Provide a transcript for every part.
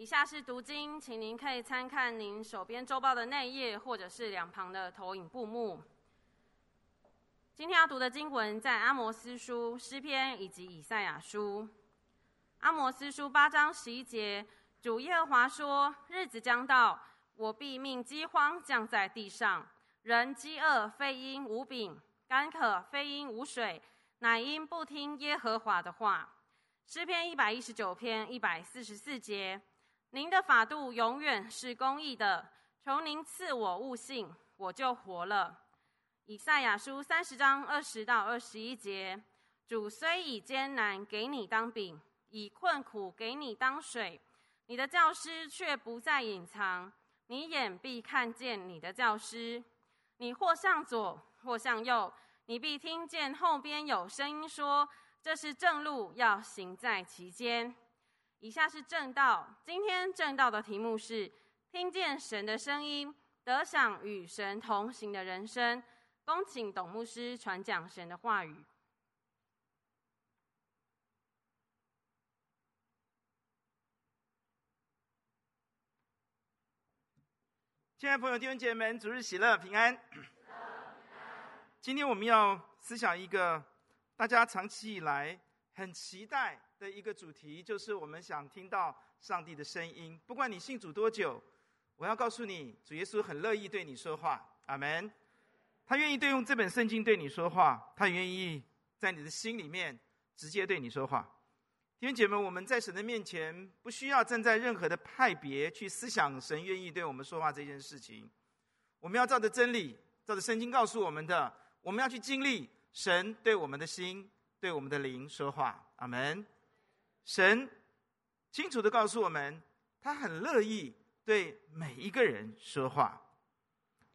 以下是读经，请您可以参看您手边周报的内页，或者是两旁的投影布幕。今天要读的经文在阿摩斯书、诗篇以及以赛亚书。阿摩斯书八章十一节，主耶和华说：“日子将到，我必命饥荒降在地上，人饥饿非因无饼，干渴非因无水，乃因不听耶和华的话。”诗篇一百一十九篇一百四十四节，您的法度永远是公义的，求您赐我悟性，我就活了。以赛亚书三十章二十到二十一节，主虽以艰难给你当饼，以困苦给你当水，你的教师却不再隐藏，你眼必看见你的教师。你或向左，或向右，你必听见后边有声音说。这是正路，要行在其间。以下是正道。今天正道的题目是：听见神的声音，得享与神同行的人生。恭请董牧师传讲神的话语。亲爱的朋友、弟兄姐妹们，主日喜乐，平安。今天我们要思想一个。大家长期以来很期待的一个主题，就是我们想听到上帝的声音。不管你信主多久，我要告诉你，主耶稣很乐意对你说话。阿门。他愿意对用这本圣经对你说话，他愿意在你的心里面直接对你说话。弟兄姐妹，我们在神的面前，不需要站在任何的派别去思想神愿意对我们说话这件事情。我们要照着真理，照着圣经告诉我们的，我们要去经历。神对我们的心、对我们的灵说话，阿门。神清楚地告诉我们，他很乐意对每一个人说话。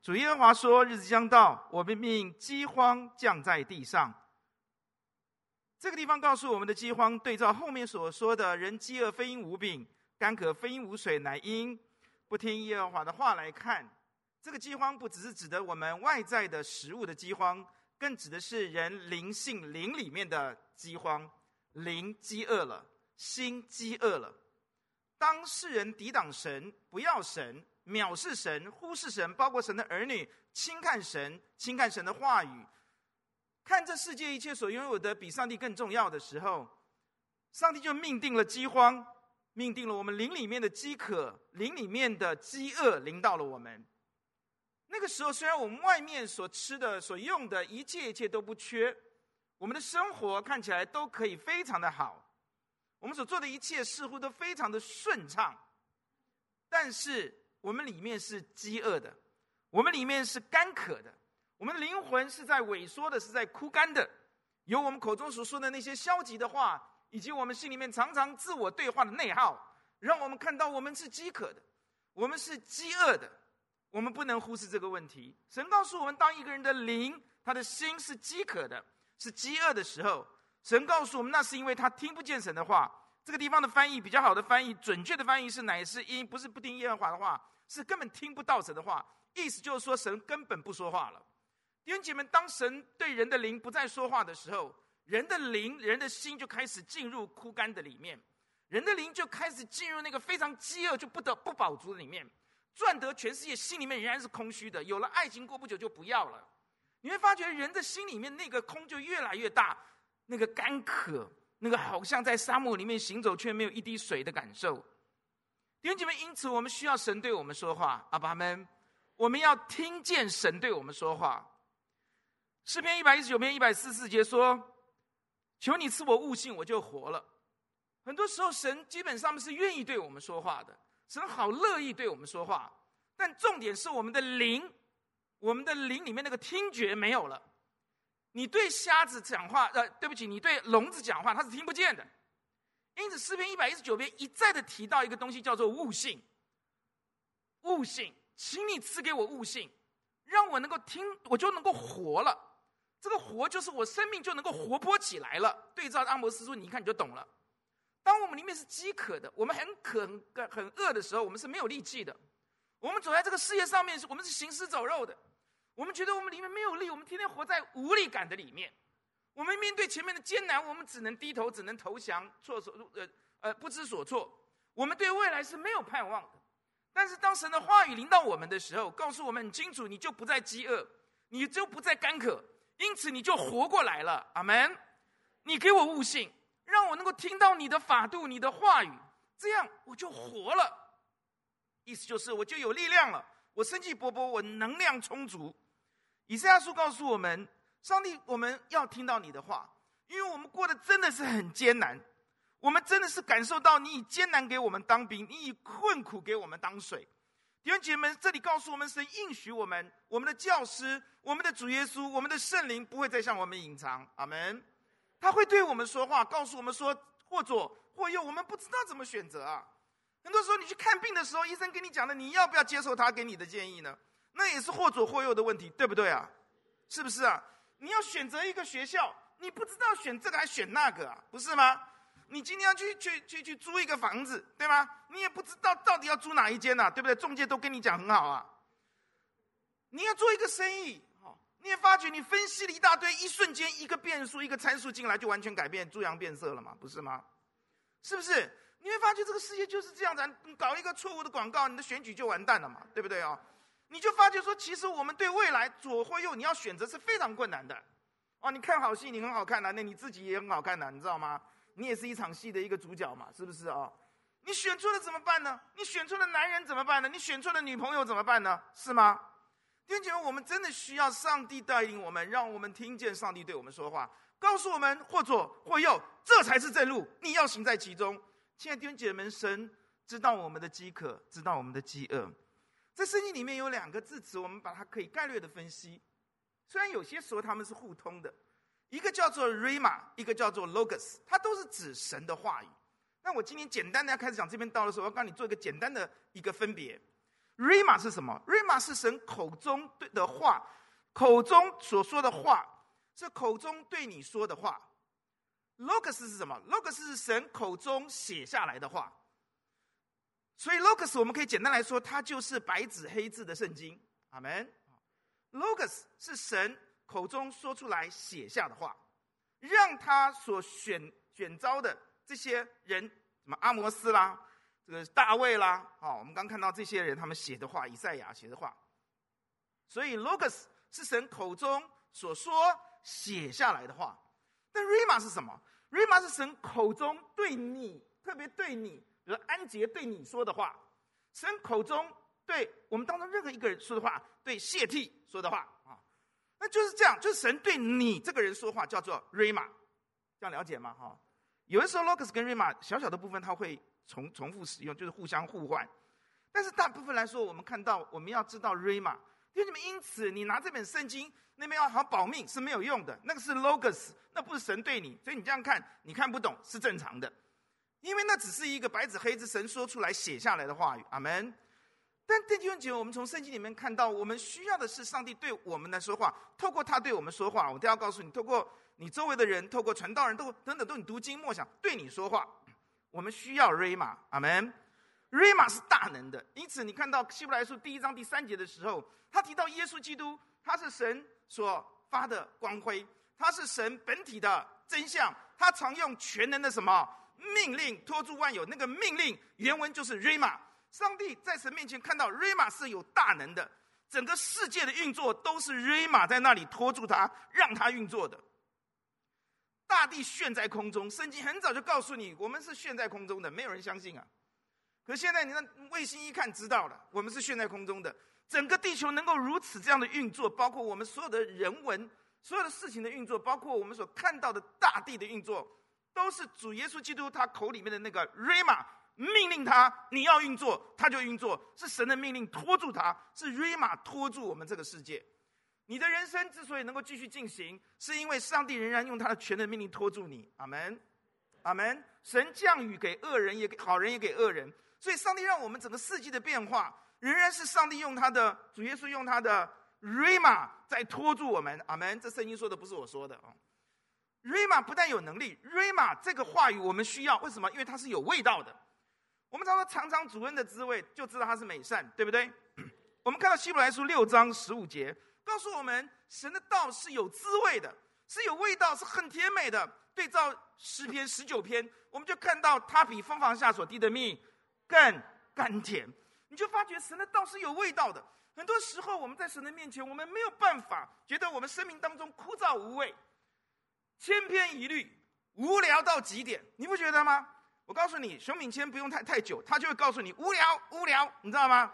主耶和华说：“日子将到，我必命饥荒降在地上。”这个地方告诉我们的饥荒，对照后面所说的人饥饿非因无饼，干渴非因无水，乃因不听耶和华的话来看，这个饥荒不只是指的我们外在的食物的饥荒。更指的是人灵性灵里面的饥荒，灵饥饿了，心饥饿了。当世人抵挡神、不要神、藐视神、忽视神，包括神的儿女轻看神、轻看神的话语，看这世界一切所拥有的比上帝更重要的时候，上帝就命定了饥荒，命定了我们灵里面的饥渴，灵里面的饥饿临到了我们。那个时候，虽然我们外面所吃的、所用的一切一切都不缺，我们的生活看起来都可以非常的好，我们所做的一切似乎都非常的顺畅，但是我们里面是饥饿的，我们里面是干渴的，我们的灵魂是在萎缩的，是在枯干的，有我们口中所说的那些消极的话，以及我们心里面常常自我对话的内耗，让我们看到我们是饥渴的，我们是饥饿的。我们不能忽视这个问题。神告诉我们，当一个人的灵，他的心是饥渴的，是饥饿的时候，神告诉我们，那是因为他听不见神的话。这个地方的翻译比较好的翻译，准确的翻译是乃是因不是不听耶和华的话，是根本听不到神的话。意思就是说，神根本不说话了。弟兄姐妹，当神对人的灵不再说话的时候，人的灵、人的心就开始进入枯干的里面，人的灵就开始进入那个非常饥饿就不得不饱足的里面。赚得全世界，心里面仍然是空虚的。有了爱情，过不久就不要了。你会发觉，人的心里面那个空就越来越大，那个干渴，那个好像在沙漠里面行走却没有一滴水的感受。弟兄姐妹，因此我们需要神对我们说话。阿爸们，我们要听见神对我们说话。诗篇一百一十九篇一百四十四节说：“求你赐我悟性，我就活了。”很多时候，神基本上是愿意对我们说话的。神好乐意对我们说话，但重点是我们的灵，我们的灵里面那个听觉没有了。你对瞎子讲话，呃，对不起，你对聋子讲话，他是听不见的。因此，诗篇一百一十九篇一再的提到一个东西，叫做悟性。悟性，请你赐给我悟性，让我能够听，我就能够活了。这个活就是我生命就能够活泼起来了。对照阿摩斯书，你一看你就懂了。当我们里面是饥渴的，我们很渴、很很饿的时候，我们是没有力气的。我们走在这个世界上面，我们是行尸走肉的。我们觉得我们里面没有力，我们天天活在无力感的里面。我们面对前面的艰难，我们只能低头，只能投降，措手呃呃不知所措。我们对未来是没有盼望的。但是当神的话语临到我们的时候，告诉我们很清楚，你就不再饥饿，你就不再干渴，因此你就活过来了。阿门。你给我悟性，让我能够听到你的法度、你的话语，这样我就活了。意思就是我就有力量了，我生气勃勃，我能量充足。以赛亚书告诉我们，上帝，我们要听到你的话，因为我们过得真的是很艰难。我们真的是感受到你以艰难给我们当兵，你以困苦给我们当水。弟兄姐妹们，这里告诉我们，神应许我们，我们的教师、我们的主耶稣、我们的圣灵不会再向我们隐藏。阿门。他会对我们说话，告诉我们说或左或右，我们不知道怎么选择啊。很多时候你去看病的时候，医生跟你讲的，你要不要接受他给你的建议呢？那也是或左或右的问题，对不对啊？是不是啊？你要选择一个学校，你不知道选这个还选那个啊，不是吗？你今天要去去去去租一个房子，对吗？你也不知道到底要租哪一间呐，对不对？中介都跟你讲很好啊。你要做一个生意，你也发觉你分析了一大堆，一瞬间一个变数、一个参数进来，就完全改变、猪羊变色了嘛，不是吗？是不是？你会发觉这个世界就是这样子，你搞一个错误的广告，你的选举就完蛋了嘛，对不对哦？你就发觉说，其实我们对未来左或右，你要选择是非常困难的。哦，你看好戏，你很好看呐，那你自己也很好看呐，你知道吗？你也是一场戏的一个主角嘛，是不是啊？你选错了怎么办呢？你选错了男人怎么办呢？你选错了女朋友怎么办呢？是吗？弟兄姐妹，我们真的需要上帝带领我们，让我们听见上帝对我们说话，告诉我们或左或右，这才是正路，你要行在其中。亲爱的弟兄姐妹们，神知道我们的饥渴，知道我们的饥饿。在圣经里面有两个字词，我们把它可以概略的分析，虽然有些时候他们是互通的。一个叫做 Rhema，一个叫做 Logos，它都是指神的话语。那我今天简单的要开始讲这篇道的时候，我要告诉你做一个简单的一个分别。Rhema 是什么？Rhema 是神口中对的话，口中所说的话，是口中对你说的话。Logos 是什么？Logos 是神口中写下来的话。所以 Logos 我们可以简单来说，它就是白纸黑字的圣经。阿门。Logos 是神。口中说出来写下的话，让他所选选召的这些人，什么阿摩斯啦，这个大卫啦，啊，我们刚看到这些人他们写的话，以赛亚写的话。所以 Logos 是神口中所说写下来的话，但 Rima 是什么？Rima 是神口中对你，特别对你，比如安杰对你说的话，神口中对我们当中任何一个人说的话，对谢替说的话啊。那就是这样，就是神对你这个人说话，叫做 Rhema，这样了解吗？哈，有的时候 Logos 跟 Rhema 小小的部分，它会重重复使用，就是互相互换。但是大部分来说，我们看到我们要知道 Rhema，弟兄们，因此你拿这本圣经那边要好保命是没有用的，那个是 Logos，那不是神对你，所以你这样看你看不懂是正常的，因为那只是一个白纸黑字神说出来写下来的话语。阿门。但弟兄姐妹，我们从圣经里面看到，我们需要的是上帝对我们来说话，透过他对我们说话。我都要告诉你，透过你周围的人，透过传道人，都等等，都你读经默想，对你说话。我们需要瑞玛阿门。瑞玛是大能的，因此你看到希伯来书第一章第三节的时候，他提到耶稣基督，他是神所发的光辉，他是神本体的真相，他常用全能的什么命令托住万有，那个命令原文就是 Rhema。上帝在神面前看到 Rhema 是有大能的，整个世界的运作都是 Rhema 在那里拖住他，让他运作的。大地悬在空中，圣经很早就告诉你，我们是悬在空中的，没有人相信啊。可现在你那卫星一看，知道了，我们是悬在空中的。整个地球能够如此这样的运作，包括我们所有的人文、所有的事情的运作，包括我们所看到的大地的运作，都是主耶稣基督他口里面的那个 Rhema。命令他，你要运作，他就运作，是神的命令拖住他，是 Rhema 拖住我们这个世界。你的人生之所以能够继续进行，是因为上帝仍然用他的全能命令拖住你。阿门，阿门。神降雨给恶人，也给好人，也给恶人。所以，上帝让我们整个世纪的变化，仍然是上帝用他的主耶稣用他的 Rhema 在拖住我们。阿门。这圣经说的不是我说的啊。Rhema 不但有能力，Rhema 这个话语我们需要，为什么？因为它是有味道的。我们常说尝尝主恩的滋味，就知道它是美善，对不对？我们看到希伯来书六章十五节，告诉我们神的道是有滋味的，是有味道，是很甜美的。对照诗篇十九篇，我们就看到它比蜂房下所滴的蜜更甘甜。你就发觉神的道是有味道的。很多时候我们在神的面前，我们没有办法觉得我们生命当中枯燥无味、千篇一律、无聊到极点，你不觉得吗？我告诉你，熊敏谦不用太太久，他就会告诉你无聊无聊，你知道吗？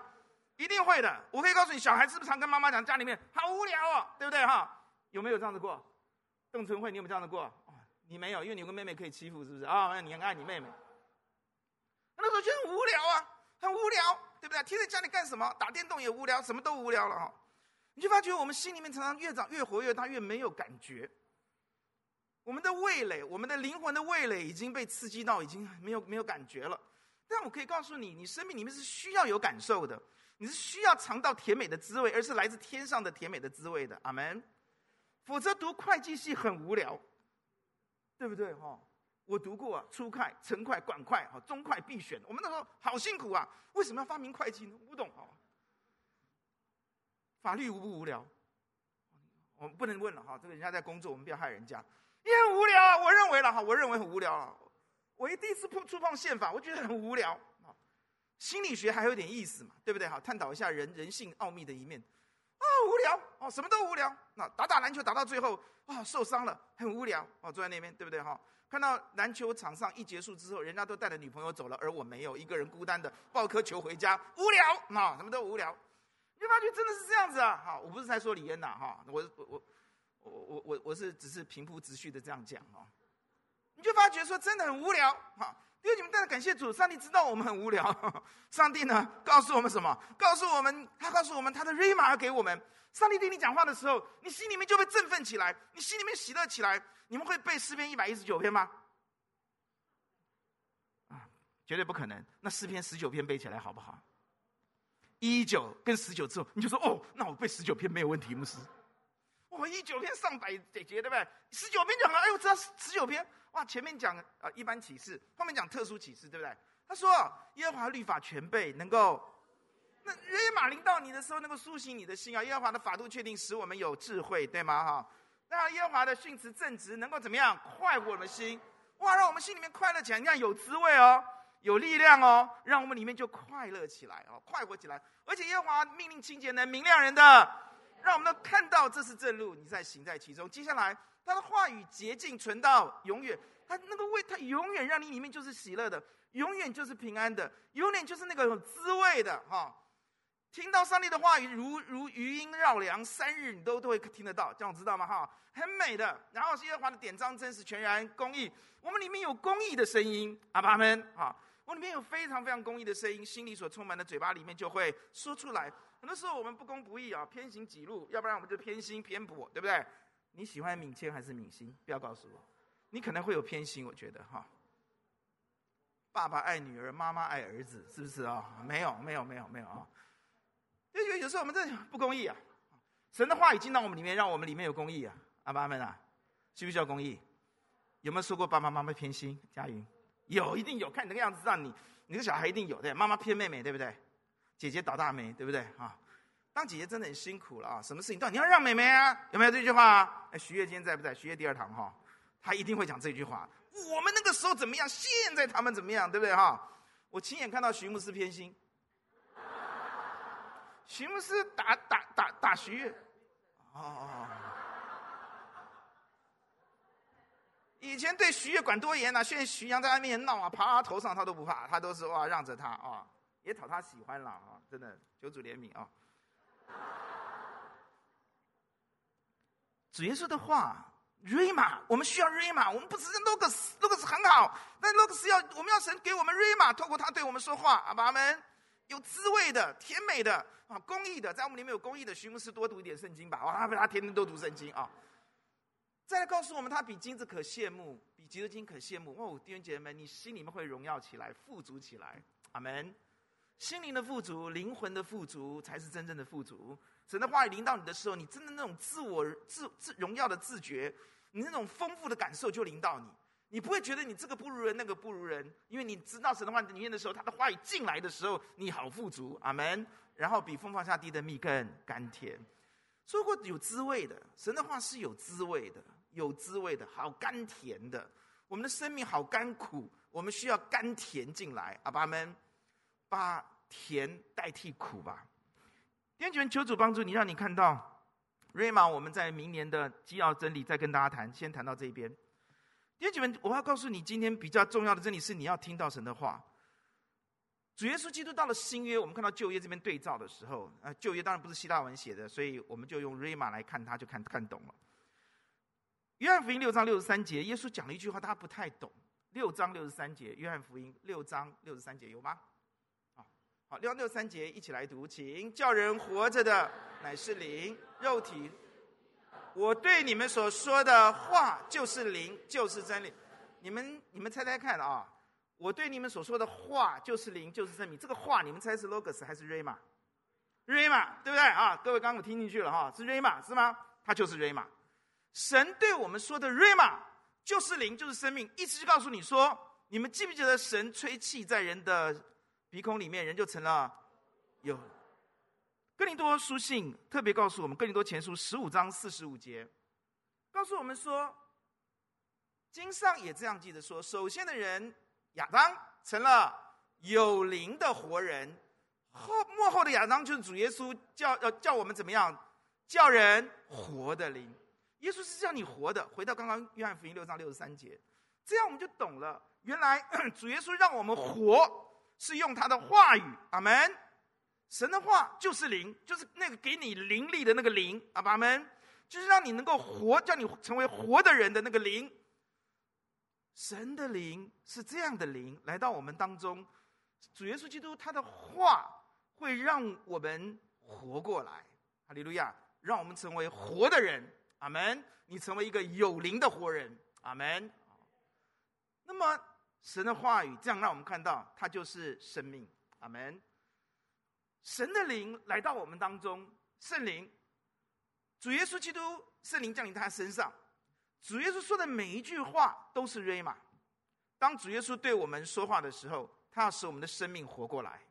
一定会的。我可以告诉你，小孩是不是常跟妈妈讲家里面好无聊哦，对不对哈？有没有这样子过？邓春慧，你有没有这样子过？你没有，因为你有个妹妹可以欺负，是不是啊？你很爱你妹妹。那时候觉得很无聊啊，很无聊，对不对？天天在家里干什么？打电动也无聊，什么都无聊了哈。你就发觉我们心里面常常越长越活越大，越没有感觉。我们的味蕾，我们的灵魂的味蕾已经被刺激到，已经没有没有感觉了。但我可以告诉你，你生命里面是需要有感受的，你是需要尝到甜美的滋味，而是来自天上的甜美的滋味的。阿门。否则读会计系很无聊，对不对？哈，我读过啊，初会、成会、管会、哈，中会必选。我们那时候好辛苦啊，为什么要发明会计呢？不懂啊。法律无不无聊？我们不能问了哈，这个人家在工作，我们不要害人家。也很无聊啊，我认为了哈，我认为很无聊啊。我一第一次碰触碰宪法，我觉得很无聊啊。心理学还有点意思嘛，对不对？哈，探讨一下人人性奥秘的一面。啊，无聊哦，什么都无聊。那打打篮球打到最后，啊，受伤了，很无聊。哦，坐在那边，对不对？哈，看到篮球场上一结束之后，人家都带着女朋友走了，而我没有，一个人孤单的抱颗球回家，无聊。啊，什么都无聊。你发觉真的是这样子啊？哈，我不是在说李嫣呐，哈，我我我我。我我我是只是平铺直叙的这样讲哈，你就发觉说真的很无聊哈。弟兄姐妹，但是感谢主，上帝知道我们很无聊，上帝呢告诉我们什么？告诉我们，他告诉我们他的瑞玛给我们。上帝对你讲话的时候，你心里面就会振奋起来，你心里面喜乐起来。你们会背诗篇一百一十九篇吗？啊，绝对不可能。那诗篇十九篇背起来好不好？一九跟十九之后，你就说哦，那我背十九篇没有问题，牧师。我一九篇上百节，对不对？十九篇讲了，哎呦，知道十九篇哇！前面讲啊一般启示，后面讲特殊启示，对不对？他说耶和华律法全备，能够那约玛临到你的时候，能够苏醒你的心啊！耶和华的法度确定，使我们有智慧，对吗？哈，那耶和华的训词正直，能够怎么样？快活我们心哇！让我们心里面快乐起来，你看有滋味哦，有力量哦，让我们里面就快乐起来哦，快活起来。而且耶和华命令清洁能明亮人的。让我们都看到这是正路，你在行在其中。接下来，他的话语洁净存到永远，他那个味，他永远让你里面就是喜乐的，永远就是平安的，永远就是那个有滋味的哈。听到上帝的话语如如余音绕梁，三日你都都会听得到，这样知道吗？哈，很美的。然后耶和华的典章真实全然公义，我们里面有公义的声音，阿爸们啊，我里面有非常非常公义的声音，心里所充满的嘴巴里面就会说出来。很多时候我们不公不义啊，偏行己路，要不然我们就偏心偏颇，对不对？你喜欢敏谦还是敏心？不要告诉我，你可能会有偏心，我觉得哈。爸爸爱女儿，妈妈爱儿子，是不是啊？没有，没有，没有，没有啊。因为有时候我们这不公义啊。神的话语进到我们里面，让我们里面有公义啊。阿爸阿们啊，需不需要公义？有没有说过爸爸妈妈偏心？佳云，有，一定有。看你那个样子，让你你的小孩一定有的。妈妈偏妹妹，对不对？姐姐倒大霉，对不对啊？当姐姐真的很辛苦了啊！什么事情都你要让妹妹啊？有没有这句话啊？哎，徐玥今天在不在？徐玥第二堂哈，他一定会讲这句话。我们那个时候怎么样？现在他们怎么样？对不对哈？我亲眼看到徐牧师偏心，徐牧师打打打打徐玥，哦哦，以前对徐玥管多严啊！现在徐阳在他面闹啊，爬他头上他都不怕，他都是哇让着他啊。也讨他喜欢了啊！真的，求主怜悯啊！主耶稣的话，瑞玛，我们需要瑞玛，我们不是 logos，logos 很好，但 logos 要我们要神给我们瑞玛，透过他对我们说话，阿爸们有滋味的、甜美的啊，公益的，在我们里面有公益的，徐牧师多读一点圣经吧，哇，他天天都读圣经啊！再来告诉我们，他比金子可羡慕，比基督金可羡慕哦，弟兄姐妹们，你心里面会荣耀起来，富足起来，阿门。心灵的富足，灵魂的富足，才是真正的富足。神的话语临到你的时候，你真的那种自我自自荣耀的自觉，你那种丰富的感受就临到你。你不会觉得你这个不如人，那个不如人，因为你知道神的话里面的时候，他的话语进来的时候，你好富足，阿门。然后比风放下地的蜜更甘甜，说过有滋味的，神的话是有滋味的，有滋味的，好甘甜的。我们的生命好甘苦，我们需要甘甜进来，阿爸们。把甜代替苦吧。弟兄姐妹，求主帮助你，让你看到瑞玛。我们在明年的基要真理再跟大家谈，先谈到这边。弟兄姐妹，我要告诉你，今天比较重要的真理是你要听到神的话。主耶稣基督到了新约，我们看到旧约这边对照的时候，啊，旧约当然不是希腊文写的，所以我们就用瑞玛来看他，就看看懂了。约翰福音六章六十三节，耶稣讲了一句话，大家不太懂。六章六十三节，约翰福音六章六十三节有吗？好，六六三节一起来读，请叫人活着的乃是灵，肉体。我对你们所说的话就是灵，就是真理。你们你们猜猜看啊？我对你们所说的话就是灵，就是真理。这个话你们猜是 logos 还是 rama？rama 对不对啊？各位刚刚我听进去了哈，是 rama 是吗？它就是 rama。神对我们说的 rama 就是灵，就是生命，意思是告诉你说，你们记不记得神吹气在人的鼻孔里面，人就成了有。哥林多书信特别告诉我们，哥林多前书十五章四十五节，告诉我们说，经上也这样记得说，首先的人。亚当成了有灵的活人，后幕后的亚当就是主耶稣叫要叫我们怎么样？叫人活的灵。耶稣是叫你活的。回到刚刚约翰福音六章六十三节，这样我们就懂了。原来 主耶稣让我们活，是用他的话语。阿门。神的话就是灵，就是那个给你灵力的那个灵。阿门。就是让你能够活，叫你成为活的人的那个灵。神的灵是这样的灵来到我们当中，主耶稣基督他的话会让我们活过来，哈利路亚，让我们成为活的人，阿门。你成为一个有灵的活人，阿门。那么神的话语这样让我们看到，它就是生命，阿门。神的灵来到我们当中，圣灵，主耶稣基督圣灵降临他身上。主耶稣说的每一句话都是 Rhema。当主耶稣对我们说话的时候，他要使我们的生命活过来。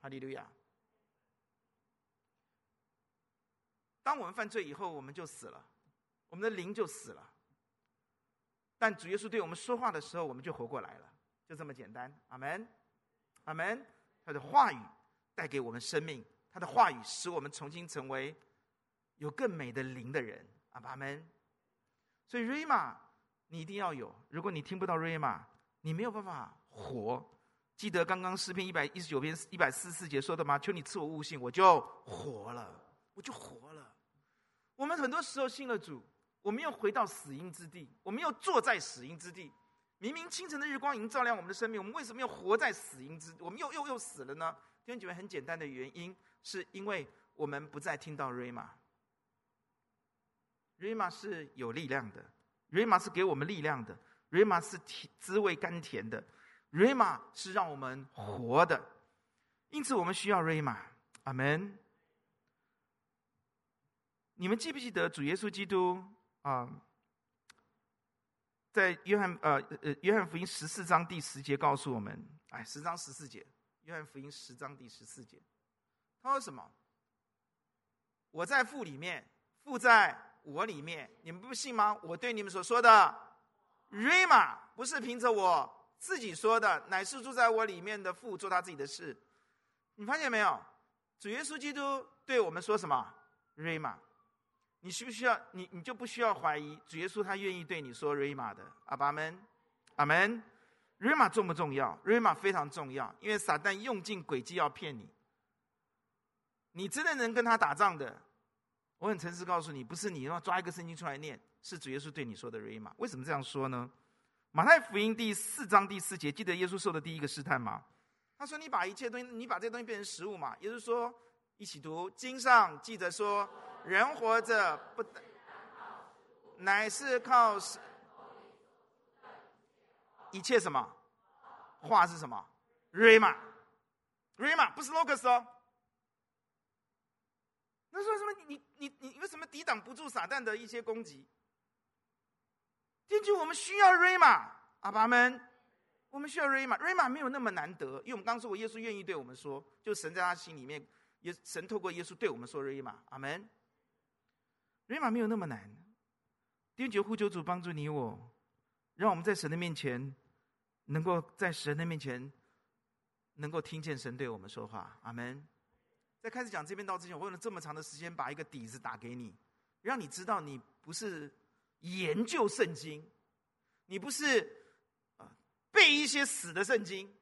哈利路亚。当我们犯罪以后，我们就死了，我们的灵就死了。但主耶稣对我们说话的时候，我们就活过来了，就这么简单。阿门，阿门。他的话语带给我们生命，他的话语使我们重新成为有更美的灵的人。阿门。所以瑞玛，你一定要有。如果你听不到瑞玛，你没有办法活。记得刚刚诗篇一百一十九篇一百四十四节说的吗？求你赐我悟性，我就活了，我就活了。我们很多时候信了主，我们又回到死荫之地，我们又坐在死荫之地。明明清晨的日光已经照亮我们的生命，我们为什么要活在死荫之？我们又又又死了呢？弟兄姐妹，很简单的原因，是因为我们不再听到瑞玛。瑞玛是有力量的，瑞玛是给我们力量的，瑞玛是甜滋味甘甜的，瑞玛是让我们活的，因此我们需要瑞玛。阿门。你们记不记得主耶稣基督啊，在约翰呃呃约翰福音十四章第十节告诉我们，哎，十章十四节，约翰福音十章第十四节，他说什么？我在父里面，父在。我里面，你们不信吗？我对你们所说的，Rhema 不是凭着我自己说的，乃是住在我里面的父做他自己的事。你发现没有？主耶稣基督对我们说什么？Rhema，你需不需要？你你就不需要怀疑主耶稣他愿意对你说 Rhema 的。阿爸们，阿门。Rhema 重不重要？Rhema 非常重要，因为撒旦用尽诡计要骗你。你真的能跟他打仗的？我很诚实告诉你，不是你要抓一个圣经出来念，是主耶稣对你说的 Rhema。为什么这样说呢？马太福音第四章第四节，记得耶稣受的第一个试探吗？他说：“你把一切东西，你把这些东西变成食物嘛？”耶稣说：“一起读经上记得说，人活着不乃是靠一切什么话是什么？RMA，RMA，不是 Logos 哦。”那说什么？你你你为什么抵挡不住撒旦的一些攻击？根据我们需要瑞玛，阿爸们，我们需要瑞玛。瑞玛没有那么难得，因为我们刚刚说过，耶稣愿意对我们说，就神在他心里面，也神透过耶稣对我们说瑞玛，阿门。瑞玛没有那么难。弟兄姐，呼求主帮助你我，让我们在神的面前，能够在神的面前能够听见神对我们说话。阿门。在开始讲这篇道之前，我用了这么长的时间把一个底子打给你，让你知道你不是研究圣经，你不是背一些死的圣经，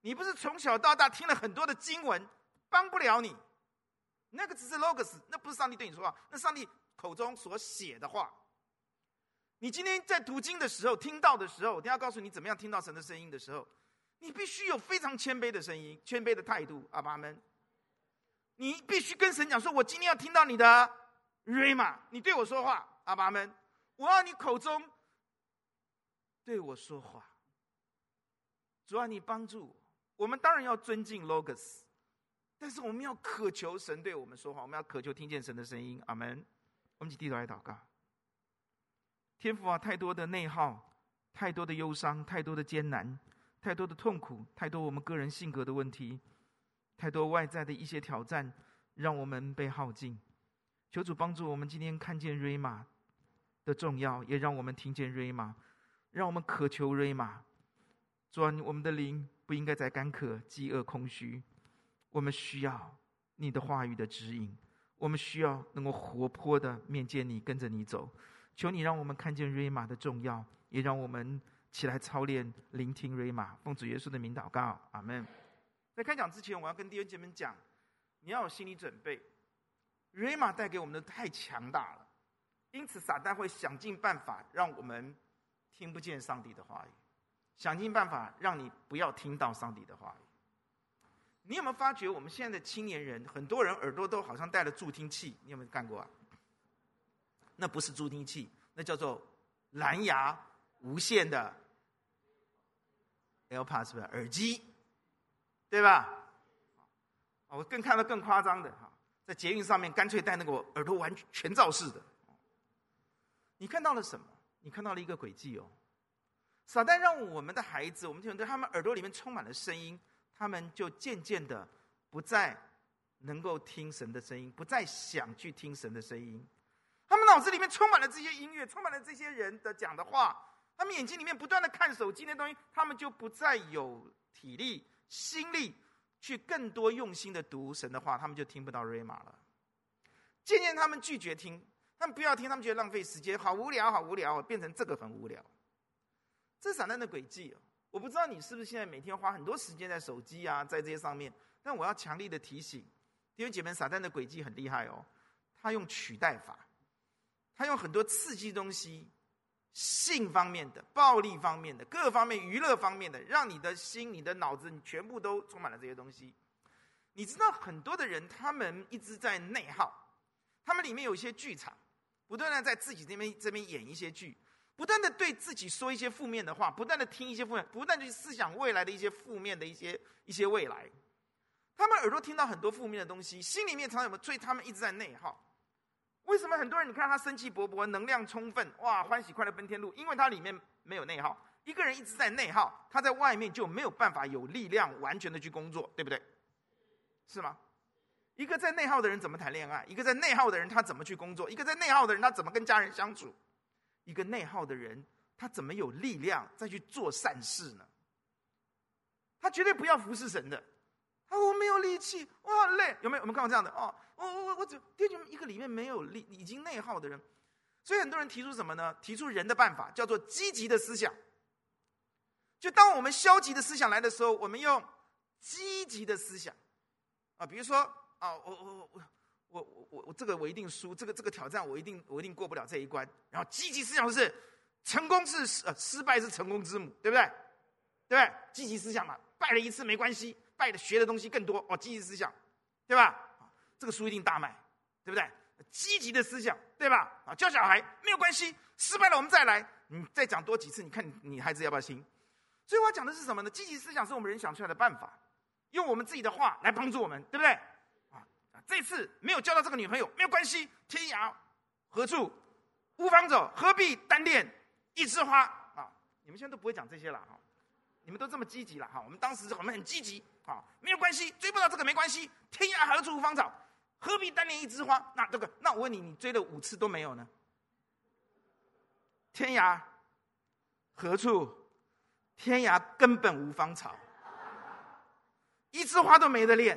你不是从小到大听了很多的经文，帮不了你。那个只是 logos，那不是上帝对你说话，那上帝口中所写的话。你今天在读经的时候，听到的时候，我一定要告诉你怎么样听到神的声音的时候，你必须有非常谦卑的声音，谦卑的态度。阿爸们。你必须跟神讲说：“我今天要听到你的 Rhema，你对我说话，阿爸们，我要你口中对我说话。主啊，你帮助我。我们当然要尊敬 Logos，但是我们要渴求神对我们说话，我们要渴求听见神的声音。阿门。我们一起低头来祷告。天父啊，太多的内耗，太多的忧伤，太多的艰难，太多的痛苦，太多我们个人性格的问题。”太多外在的一些挑战，让我们被耗尽。求主帮助我们今天看见瑞玛的重要，也让我们听见瑞玛，让我们渴求瑞玛。主啊，我们的灵不应该再干渴、饥饿、空虚。我们需要你的话语的指引，我们需要能够活泼的面见你，跟着你走。求你让我们看见瑞玛的重要，也让我们起来操练聆听瑞玛。奉主耶稣的名祷告，阿门。在开讲之前，我要跟弟兄姐妹讲，你要有心理准备。瑞玛带给我们的太强大了，因此撒旦会想尽办法让我们听不见上帝的话语，想尽办法让你不要听到上帝的话语。你有没有发觉，我们现在的青年人，很多人耳朵都好像戴了助听器？你有没有干过啊？那不是助听器，那叫做蓝牙无线的 AirPods 是不是耳机？对吧？我更看到更夸张的哈，在捷运上面干脆戴那个耳朵完全罩式的。你看到了什么？你看到了一个诡计哦。撒旦让我们的孩子，我们听到他们耳朵里面充满了声音，他们就渐渐的不再能够听神的声音，不再想去听神的声音。他们脑子里面充满了这些音乐，充满了这些人的讲的话，他们眼睛里面不断的看手机那东西，他们就不再有体力。心力去更多用心的读神的话，他们就听不到瑞玛了。渐渐他们拒绝听，他们不要听，他们觉得浪费时间，好无聊，好无聊，变成这个很无聊。这是撒旦的诡计。我不知道你是不是现在每天花很多时间在手机啊，在这些上面。但我要强力的提醒弟兄姐妹，撒旦的诡计很厉害哦。他用取代法，他用很多刺激东西。性方面的、暴力方面的、各方面娱乐方面的，让你的心、你的脑子，你全部都充满了这些东西。你知道很多的人，他们一直在内耗，他们里面有一些剧场，不断的在自己这边这边演一些剧，不断的对自己说一些负面的话，不断的听一些负面，不断的去思想未来的一些负面的一些一些未来。他们耳朵听到很多负面的东西，心里面常常有没有，所以他们一直在内耗。为什么很多人你看他生气勃勃、能量充分，哇，欢喜快乐奔天路？因为他里面没有内耗。一个人一直在内耗，他在外面就没有办法有力量完全的去工作，对不对？是吗？一个在内耗的人怎么谈恋爱？一个在内耗的人他怎么去工作？一个在内耗的人他怎么跟家人相处？一个内耗的人他怎么有力量再去做善事呢？他绝对不要服侍神的。啊，我没有力气，我好累，有没有？我们看过这样的哦。我我我我只就一个里面没有力，已经内耗的人，所以很多人提出什么呢？提出人的办法，叫做积极的思想。就当我们消极的思想来的时候，我们用积极的思想啊，比如说啊，我我我我我我我这个我一定输，这个这个挑战我一定我一定过不了这一关。然后积极思想是成功是呃失败是成功之母，对不对？对不对？积极思想嘛，败了一次没关系，败的学的东西更多哦。积极思想，对吧？这个书一定大卖，对不对？积极的思想，对吧？啊，教小孩没有关系，失败了我们再来，你再讲多几次，你看你孩子要不要听？所以我要讲的是什么呢？积极思想是我们人想出来的办法，用我们自己的话来帮助我们，对不对？这次没有交到这个女朋友没有关系，天涯何处无芳草，何必单恋一枝花？啊，你们现在都不会讲这些了哈，你们都这么积极了哈，我们当时我们很积极啊，没有关系，追不到这个没关系，天涯何处无芳草。何必单恋一枝花？那这个，那我问你，你追了五次都没有呢？天涯何处？天涯根本无芳草。一枝花都没得练，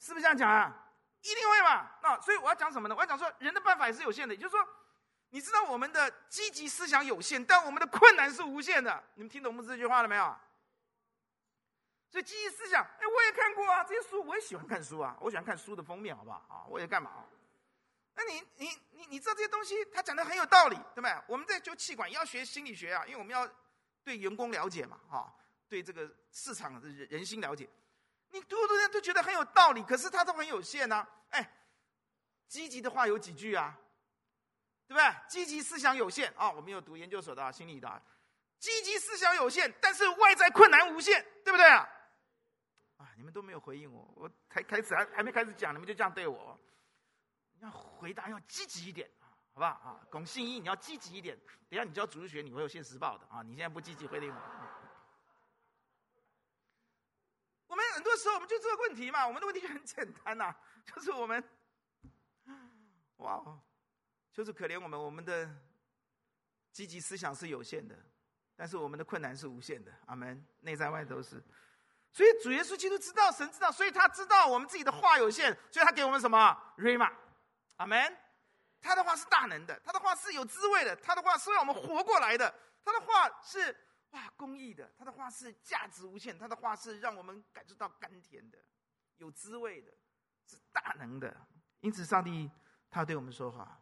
是不是这样讲啊？一定会嘛？那所以我要讲什么呢？我要讲说，人的办法也是有限的，也就是说，你知道我们的积极思想有限，但我们的困难是无限的。你们听懂我们这句话了没有？所以积极思想，哎，我也看过啊，这些书我也喜欢看书啊，我喜欢看书的封面，好不好啊？我也干嘛？那你你你你知道这些东西，他讲的很有道理，对不对？我们在做气管要学心理学啊，因为我们要对员工了解嘛，哈，对这个市场的人人心了解。你读读人都觉得很有道理，可是他都很有限呢、啊。哎，积极的话有几句啊？对不对？积极思想有限啊、我们有读研究所的心理的，积极思想有限，但是外在困难无限，对不对啊？啊，你们都没有回应我，我才开始还还没开始讲，你们就这样对我。要回答要积极一点，好不好啊？龚信义，你要积极一点。等下你教主日学，你会有现实报的啊！你现在不积极回应我。我们很多时候我们就这个问题嘛，我们的问题很简单呐、就是我们，哇哦，就是可怜我们，我们的积极思想是有限的，但是我们的困难是无限的。阿门，内在外都是。所以主耶稣基督知道，神知道，所以他知道我们自己的话有限，所以他给我们什么？Rhema。阿门，他的话是大能的，他的话是有滋味的，他的话是让我们活过来的，他的话是哇公益的，他的话是价值无限，他的话是让我们感受到甘甜的，有滋味的，是大能的。因此，上帝他对我们说话，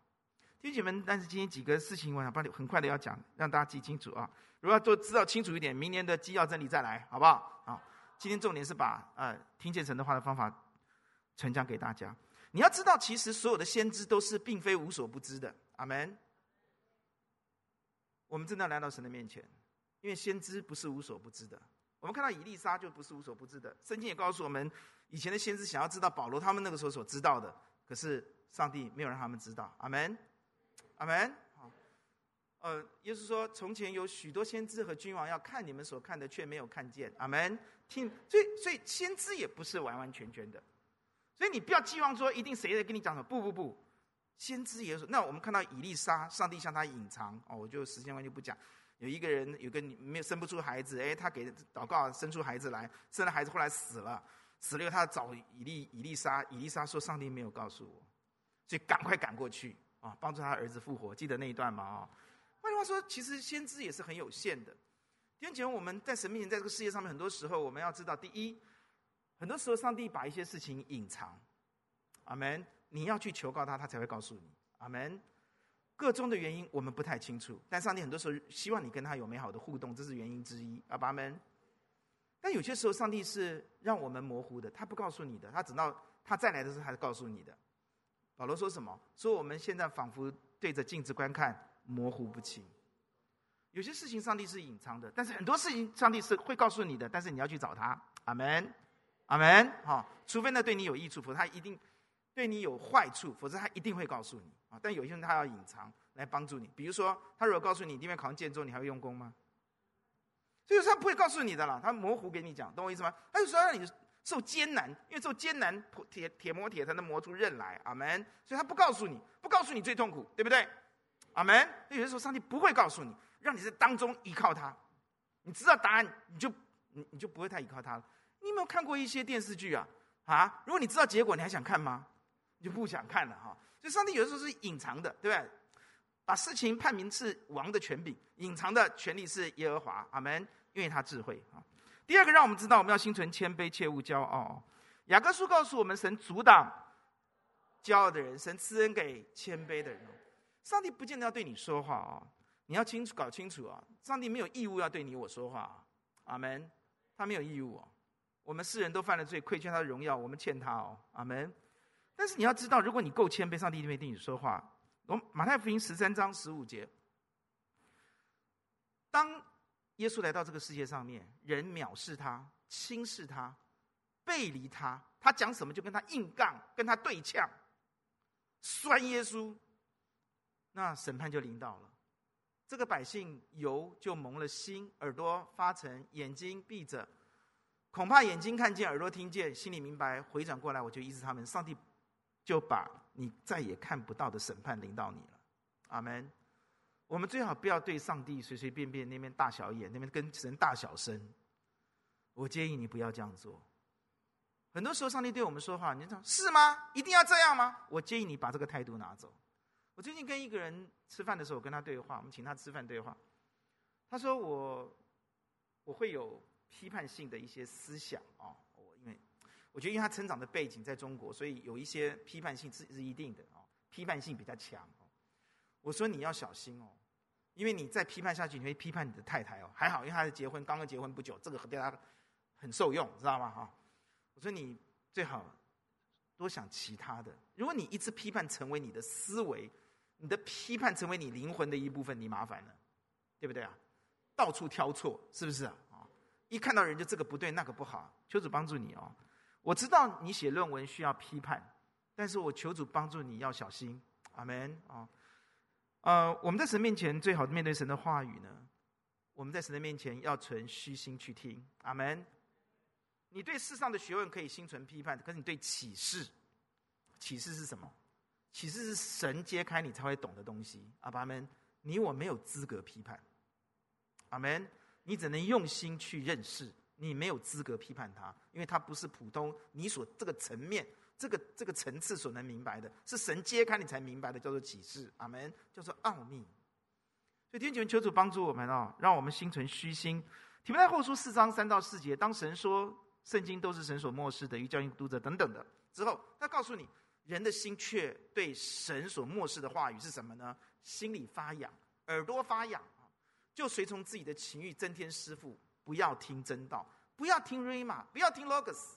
弟兄姐妹。但是今天几个事情，我想帮你很快的要讲，让大家记清楚啊。如果要做知道清楚一点，明年的基要真理再来，好不好？好，今天重点是把呃听见神的话的方法传讲给大家。你要知道，其实所有的先知都是并非无所不知的。阿门。我们真的来到神的面前，因为先知不是无所不知的。我们看到以利沙就不是无所不知的。圣经也告诉我们，以前的先知想要知道保罗他们那个时候所知道的，可是上帝没有让他们知道。阿门，阿门。好，呃，耶稣说，从前有许多先知和君王要看你们所看的，却没有看见。阿门。听，所以所以先知也不是完完全全的。所以你不要寄望说一定谁在跟你讲什么，不不不，先知也说。那我们看到以利沙，上帝向他隐藏哦，我就时间关系不讲。有一个人有个女没有生不出孩子，哎，他给祷告生出孩子来，生了孩子后来死了，死了以后他找以利以利沙，以利沙说上帝没有告诉我，所以赶快赶过去啊，帮助他儿子复活。记得那一段吗？啊，换句话说，其实先知也是很有限的。弟兄姐妹，我们在神面前，在这个世界上面，很多时候我们要知道，第一。很多时候，上帝把一些事情隐藏，阿门。你要去求告他，他才会告诉你，阿门。个中的原因我们不太清楚，但上帝很多时候希望你跟他有美好的互动，这是原因之一，阿门。但有些时候，上帝是让我们模糊的，他不告诉你的，他等到他再来的时候，他才告诉你的。保罗说什么？说我们现在仿佛对着镜子观看，模糊不清。有些事情上帝是隐藏的，但是很多事情上帝是会告诉你的，但是你要去找他，阿门。阿门，好，除非那对你有益处，否则他一定对你有坏处，否则他一定会告诉你啊。但有些人他要隐藏来帮助你，比如说他如果告诉你你，因为考上建筑，你还会用功吗？所以说他不会告诉你的啦，他模糊给你讲，懂我意思吗？他就说让你受艰难，因为受艰难，铁铁磨铁才能磨出刃来。阿门。所以他不告诉你，不告诉你最痛苦，对不对？阿门。有的时候上帝不会告诉你，让你在当中依靠他，你知道答案，你就你你就不会太依靠他了。你有没有看过一些电视剧啊？啊，如果你知道结果，你还想看吗？就不想看了哈。所以上帝有的时候是隐藏的，对不对？把事情判明是王的权柄，隐藏的权力是耶和华。阿门。因为他智慧啊。第二个，让我们知道我们要心存谦卑，切勿骄傲。雅各书告诉我们，神阻挡骄傲的人，神赐恩给谦卑的人。上帝不见得要对你说话啊，你要清楚搞清楚啊。上帝没有义务要对你我说话。阿门。他没有义务。我们世人都犯了罪，亏欠他的荣耀，我们欠他哦，阿门。但是你要知道，如果你够谦卑，上帝一定会对你说话。我马太福音十三章十五节，当耶稣来到这个世界上面，人藐视他、轻视他、背离他，他讲什么就跟他硬杠，跟他对呛，酸耶稣，那审判就临到了。这个百姓油就蒙了心，耳朵发沉，眼睛闭着。恐怕眼睛看见，耳朵听见，心里明白，回转过来，我就医治他们。上帝就把你再也看不到的审判临到你了。阿门。我们最好不要对上帝随随便便那边大小眼，那边跟神大小声。我建议你不要这样做。很多时候，上帝对我们说话，你说是吗？一定要这样吗？我建议你把这个态度拿走。我最近跟一个人吃饭的时候，我跟他对话，我们请他吃饭对话。他说我我会有批判性的一些思想啊，我觉得因为他成长的背景在中国，所以有一些批判性是是一定的哦，批判性比较强。我说你要小心哦，因为你再批判下去，你会批判你的太太哦。还好，因为他是结婚，刚刚结婚不久，这个对他很受用，知道吗？哈。我说你最好多想其他的。如果你一直批判成为你的思维，你的批判成为你灵魂的一部分，你麻烦了，对不对啊？到处挑错，是不是啊？一看到人就这个不对，那个不好。求主帮助你哦。我知道你写论文需要批判，但是我求主帮助你要小心。阿门啊。呃，我们在神面前最好面对神的话语呢，我们在神的面前要存虚心去听。阿门。你对世上的学问可以心存批判，可是你对启示，启示是什么？启示是神揭开你才会懂的东西。阿爸们，你我没有资格批判。阿门。你只能用心去认识，你没有资格批判他，因为他不是普通你所这个层面、这个这个层次所能明白的，是神揭开你才明白的，叫做启示。阿门，叫做奥秘。所以天主求主帮助我们哦，让我们心存虚心。提摩太后书四章三到四节，当神说。圣经都是神所默示的，与教训读者等等的。之后，他告诉你，人的心却对神所默示的话语是什么呢？心里发痒，耳朵发痒，就随从自己的情欲，增添师傅，不要听真道，不要听瑞玛，不要听 logos，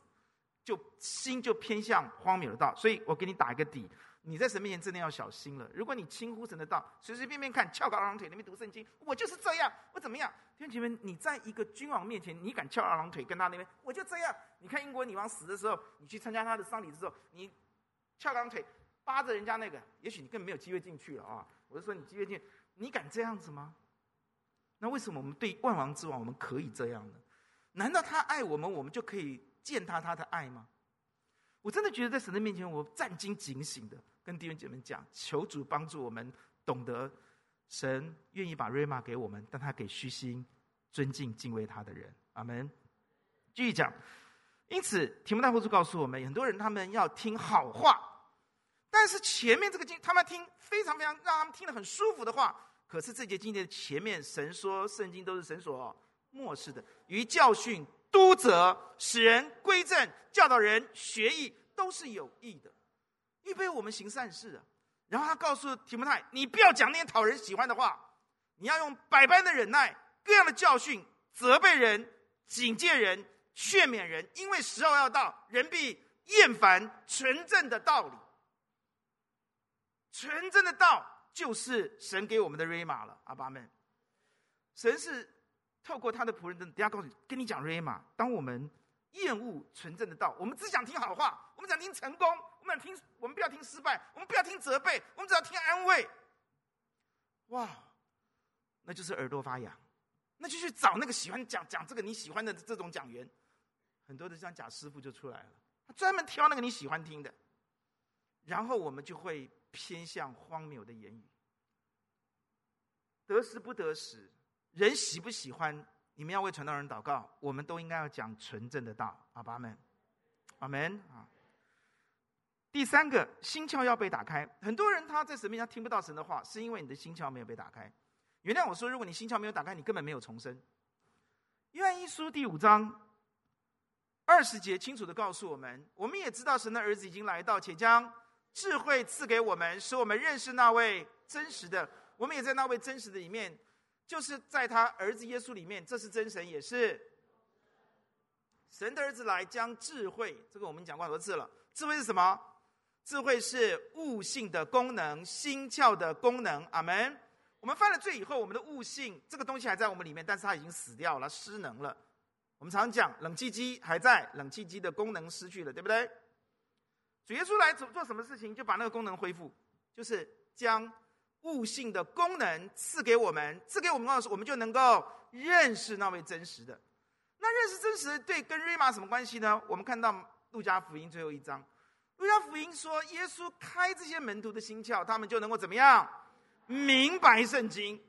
就心就偏向荒谬的道。所以我给你打一个底。你在神面前真的要小心了。如果你轻忽神的道，随随便便看翘个二郎腿那边读圣经，我就是这样，我怎么样？弟兄姐妹，你在一个君王面前，你敢翘二郎腿跟他那边，我就这样。你看英国女王死的时候，你去参加她的丧礼的时候，你翘二郎腿扒着人家那个，也许你根本没有机会进去了啊！我就说你机会进，你敢这样子吗？那为什么我们对万王之王我们可以这样呢？难道他爱我们，我们就可以践踏他的爱吗？我真的觉得在神的面前，我战兢警醒的。跟弟兄姐妹讲，求主帮助我们懂得，神愿意把瑞玛给我们，但他给虚心、尊敬、敬畏他的人。阿门。继续讲，因此提摩太后书告诉我们，很多人他们要听好话，但是前面这个经，他们听非常非常让他们听得很舒服的话。可是这节经节的前面，神说圣经都是神所默示的，于教训、督责、使人归正、教导人学义，都是有益的。预备我们行善事啊，然后他告诉提摩太：“你不要讲那些讨人喜欢的话，你要用百般的忍耐，各样的教训，责备人、警戒人、劝勉人，因为时候要到，人必厌烦纯正的道理。纯正的道就是神给我们的瑞玛了，阿爸们。神是透过他的仆人等，等下告诉你，跟你讲瑞玛。当我们厌恶纯正的道，我们只想听好话，我们想听成功。”我们想听，我们不要听失败，我们不要听责备，我们只要听安慰。哇，那就是耳朵发痒，那就去找那个喜欢讲讲这个你喜欢的这种讲员，很多的像贾师傅就出来了，他专门挑那个你喜欢听的，然后我们就会偏向荒谬的言语。得时不得时，人喜不喜欢？你们要为传道人祷告，我们都应该要讲纯正的道。阿爸们，阿门啊。第三个，心窍要被打开。很多人他在神面前听不到神的话，是因为你的心窍没有被打开。原谅我说，如果你心窍没有打开，你根本没有重生。约翰一书第五章二十节清楚的告诉我们：我们也知道神的儿子已经来到，且将智慧赐给我们，使我们认识那位真实的。我们也在那位真实的里面，就是在他儿子耶稣里面，这是真神，也是神的儿子来将智慧。这个我们讲过很多次了。智慧是什么？智慧是悟性的功能，心窍的功能。阿门。我们犯了罪以后，我们的悟性这个东西还在我们里面，但是它已经死掉了，失能了。我们常讲，冷气机还在，冷气机的功能失去了，对不对？主耶稣来做做什么事情，就把那个功能恢复，就是将悟性的功能赐给我们，赐给我们告诉，我们就能够认识那位真实的。那认识真实对跟瑞玛什么关系呢？我们看到路加福音最后一章。路加福音说，耶稣开这些门徒的心窍，他们就能够怎么样？明白圣经。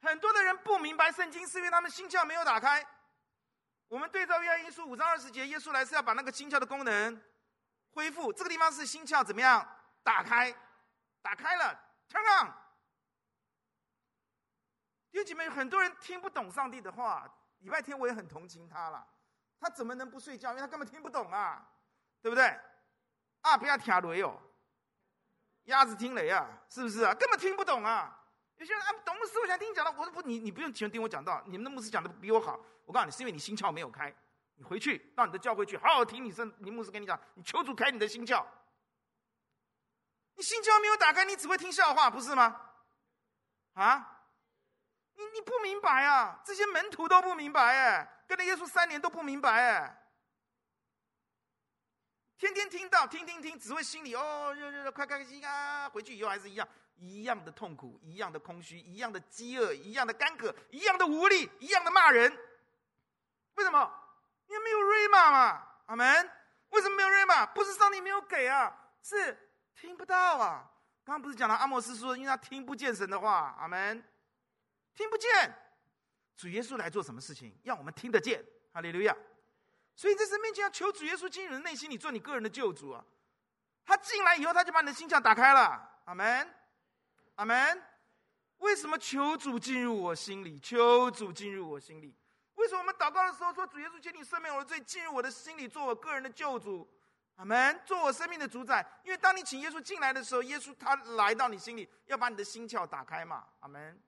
很多的人不明白圣经，是因为他们心窍没有打开。我们对照约翰一书五章二十节，耶稣来是要把那个心窍的功能恢复。这个地方是心窍怎么样？打开，打开了，turn on。弟兄姐妹，很多人听不懂上帝的话。礼拜天我也很同情他了，他怎么能不睡觉？因为他根本听不懂啊，对不对？啊，不要听雷哦，鸭子听雷啊，是不是啊？根本听不懂啊。有些人啊，懂牧师，我想听你讲的。我说不，你你不用听听我讲道，你们的牧师讲的比我好。我告诉你，是因为你心窍没有开。回去到你的教会去，好好听你圣，你牧师跟你讲，你求主开你的心窍。你心窍没有打开，你只会听笑话，不是吗？啊？你你不明白啊？这些门徒都不明白哎，跟着耶稣三年都不明白哎。天天听到，听听听，只会心里哦，热热热，快开心啊！回去以后还是一样，一样的痛苦，一样的空虚，一样的饥饿，一样的干渴，一样的无力，一样的骂人。为什么？因为没有瑞玛嘛，阿门。为什么没有瑞玛？不是上帝没有给啊，是听不到啊。刚刚不是讲了阿摩斯说，因为他听不见神的话，阿门。听不见，主耶稣来做什么事情？让我们听得见，哈利路亚。所以在神面前要求主耶稣进入你的内心里，做你个人的救主啊。他进来以后，他就把你的心窍打开了。阿门，阿门。为什么求主进入我心里？求主进入我心里。为什么我们祷告的时候说主耶稣，请你赦免我的罪，进入我的心里，做我个人的救主？阿门，做我生命的主宰。因为当你请耶稣进来的时候，耶稣他来到你心里，要把你的心窍打开嘛。阿门。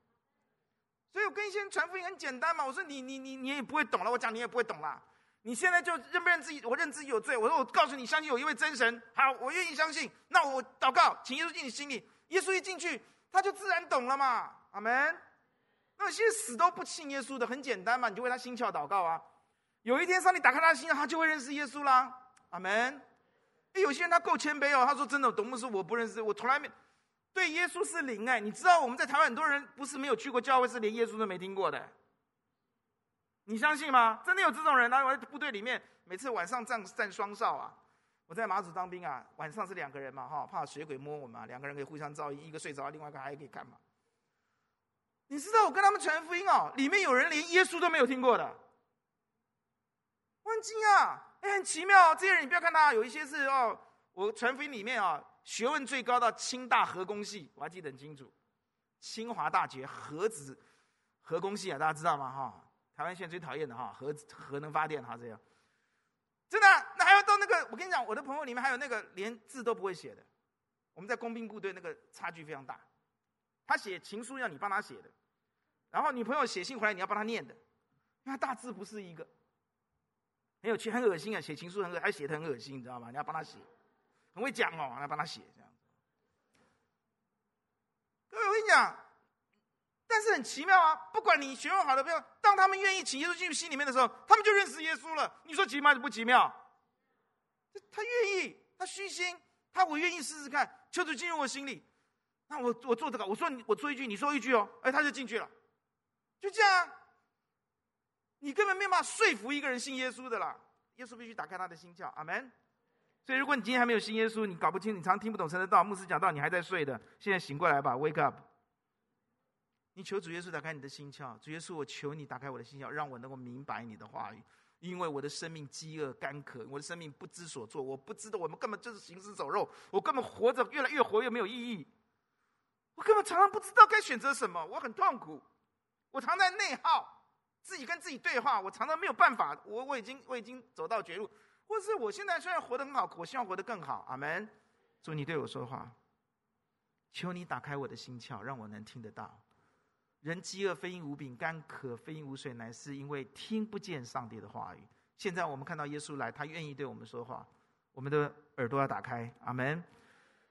所以我跟一些传福音很简单嘛。我说你你你你也不会懂了，我讲你也不会懂啦。你现在就认不认自己？我认自己有罪。我说我告诉你，相信有一位真神。好，我愿意相信。那我祷告，请耶稣进你心里。耶稣一进去，他就自然懂了嘛。阿门。那些死都不信耶稣的，很简单嘛，你就为他心窍祷告啊。有一天上帝打开他的心，他就会认识耶稣啦。阿门。有些人他够谦卑哦，他说真的，董牧师我不认识，我从来没。对耶稣是零哎，你知道我们在台湾很多人不是没有去过教会，是连耶稣都没听过的。你相信吗？真的有这种人啊？我在部队里面，每次晚上站站双哨啊。我在马祖当兵啊，晚上是两个人嘛哈，怕水鬼摸我嘛，两个人可以互相照应，一个睡着，另外一个还可以干嘛。你知道我跟他们传福音哦，里面有人连耶稣都没有听过的。我很惊讶，哎，很奇妙。这些人你不要看他，有一些是哦，我传福音里面啊。学问最高到清大核工系，我还记得很清楚。清华大学核子核工系啊，大家知道吗？哈，台湾现在最讨厌的哈，核核能发电哈，这样。真的，那还要到那个，我跟你讲，我的朋友里面还有那个连字都不会写的。我们在工兵部队那个差距非常大。他写情书要你帮他写的，然后女朋友写信回来你要帮他念的，因为他大字不是一个。很有趣，很恶心啊！写情书很恶，还写的很恶心，你知道吗？你要帮他写。很会讲哦，要帮他写这样。各位，我跟你讲，但是很奇妙啊！不管你学问好的朋友，当他们愿意请耶稣进入心里面的时候，他们就认识耶稣了。你说奇妙是不奇妙？他愿意，他虚心，他我愿意试试看，求主进入我心里。那我我做这个，我说你我说一句，你说一句哦，哎，他就进去了，就这样。你根本没办法说服一个人信耶稣的啦。耶稣必须打开他的心窍，阿门。所以，如果你今天还没有信耶稣，你搞不清，你常听不懂神的道，牧师讲道，你还在睡的，现在醒过来吧，wake up！你求主耶稣打开你的心窍，主耶稣，我求你打开我的心窍，让我能够明白你的话语，因为我的生命饥饿干渴，我的生命不知所措，我不知道我们根本就是行尸走肉，我根本活着越来越活越没有意义，我根本常常不知道该选择什么，我很痛苦，我常在内耗，自己跟自己对话，我常常没有办法，我我已经我已经走到绝路。或是我现在虽然活得很好，我希望活得更好。阿门。主，你对我说话，求你打开我的心窍，让我能听得到。人饥饿非因无饼，干渴非因无水，乃是因为听不见上帝的话语。现在我们看到耶稣来，他愿意对我们说话，我们的耳朵要打开。阿门。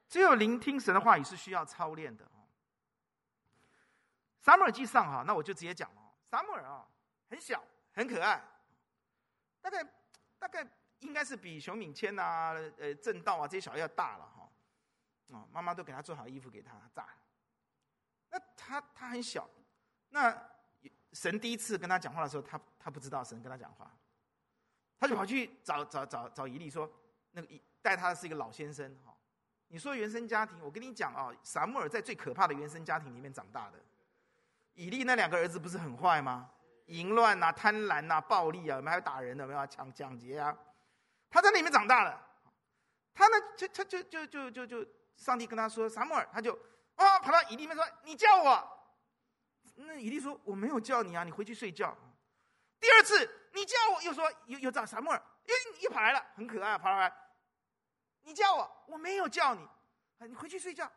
只有聆听神的话语是需要操练的。撒母耳记上哈，那我就直接讲了。撒母耳啊，很小，很可爱，大概大概。应该是比熊敏谦啊、呃正道啊这些小孩要大了哈，啊，妈妈都给他做好衣服给他炸。那他他很小，那神第一次跟他讲话的时候，他他不知道神跟他讲话，他就跑去找找找找伊利说，那个带他的是一个老先生哈。你说原生家庭，我跟你讲啊，撒母耳在最可怕的原生家庭里面长大的，以利那两个儿子不是很坏吗？淫乱啊、贪婪啊、暴力啊，我们还有打人的，没有抢抢劫啊？他在那里面长大了，他呢，就他就就就就就，上帝跟他说撒母耳，他就啊跑到以利那边说：“你叫我。”那以利说：“我没有叫你啊，你回去睡觉。”第二次你叫我，又说又又找撒母耳，又又跑来了，很可爱，跑来。你叫我，我没有叫你，啊你回去睡觉。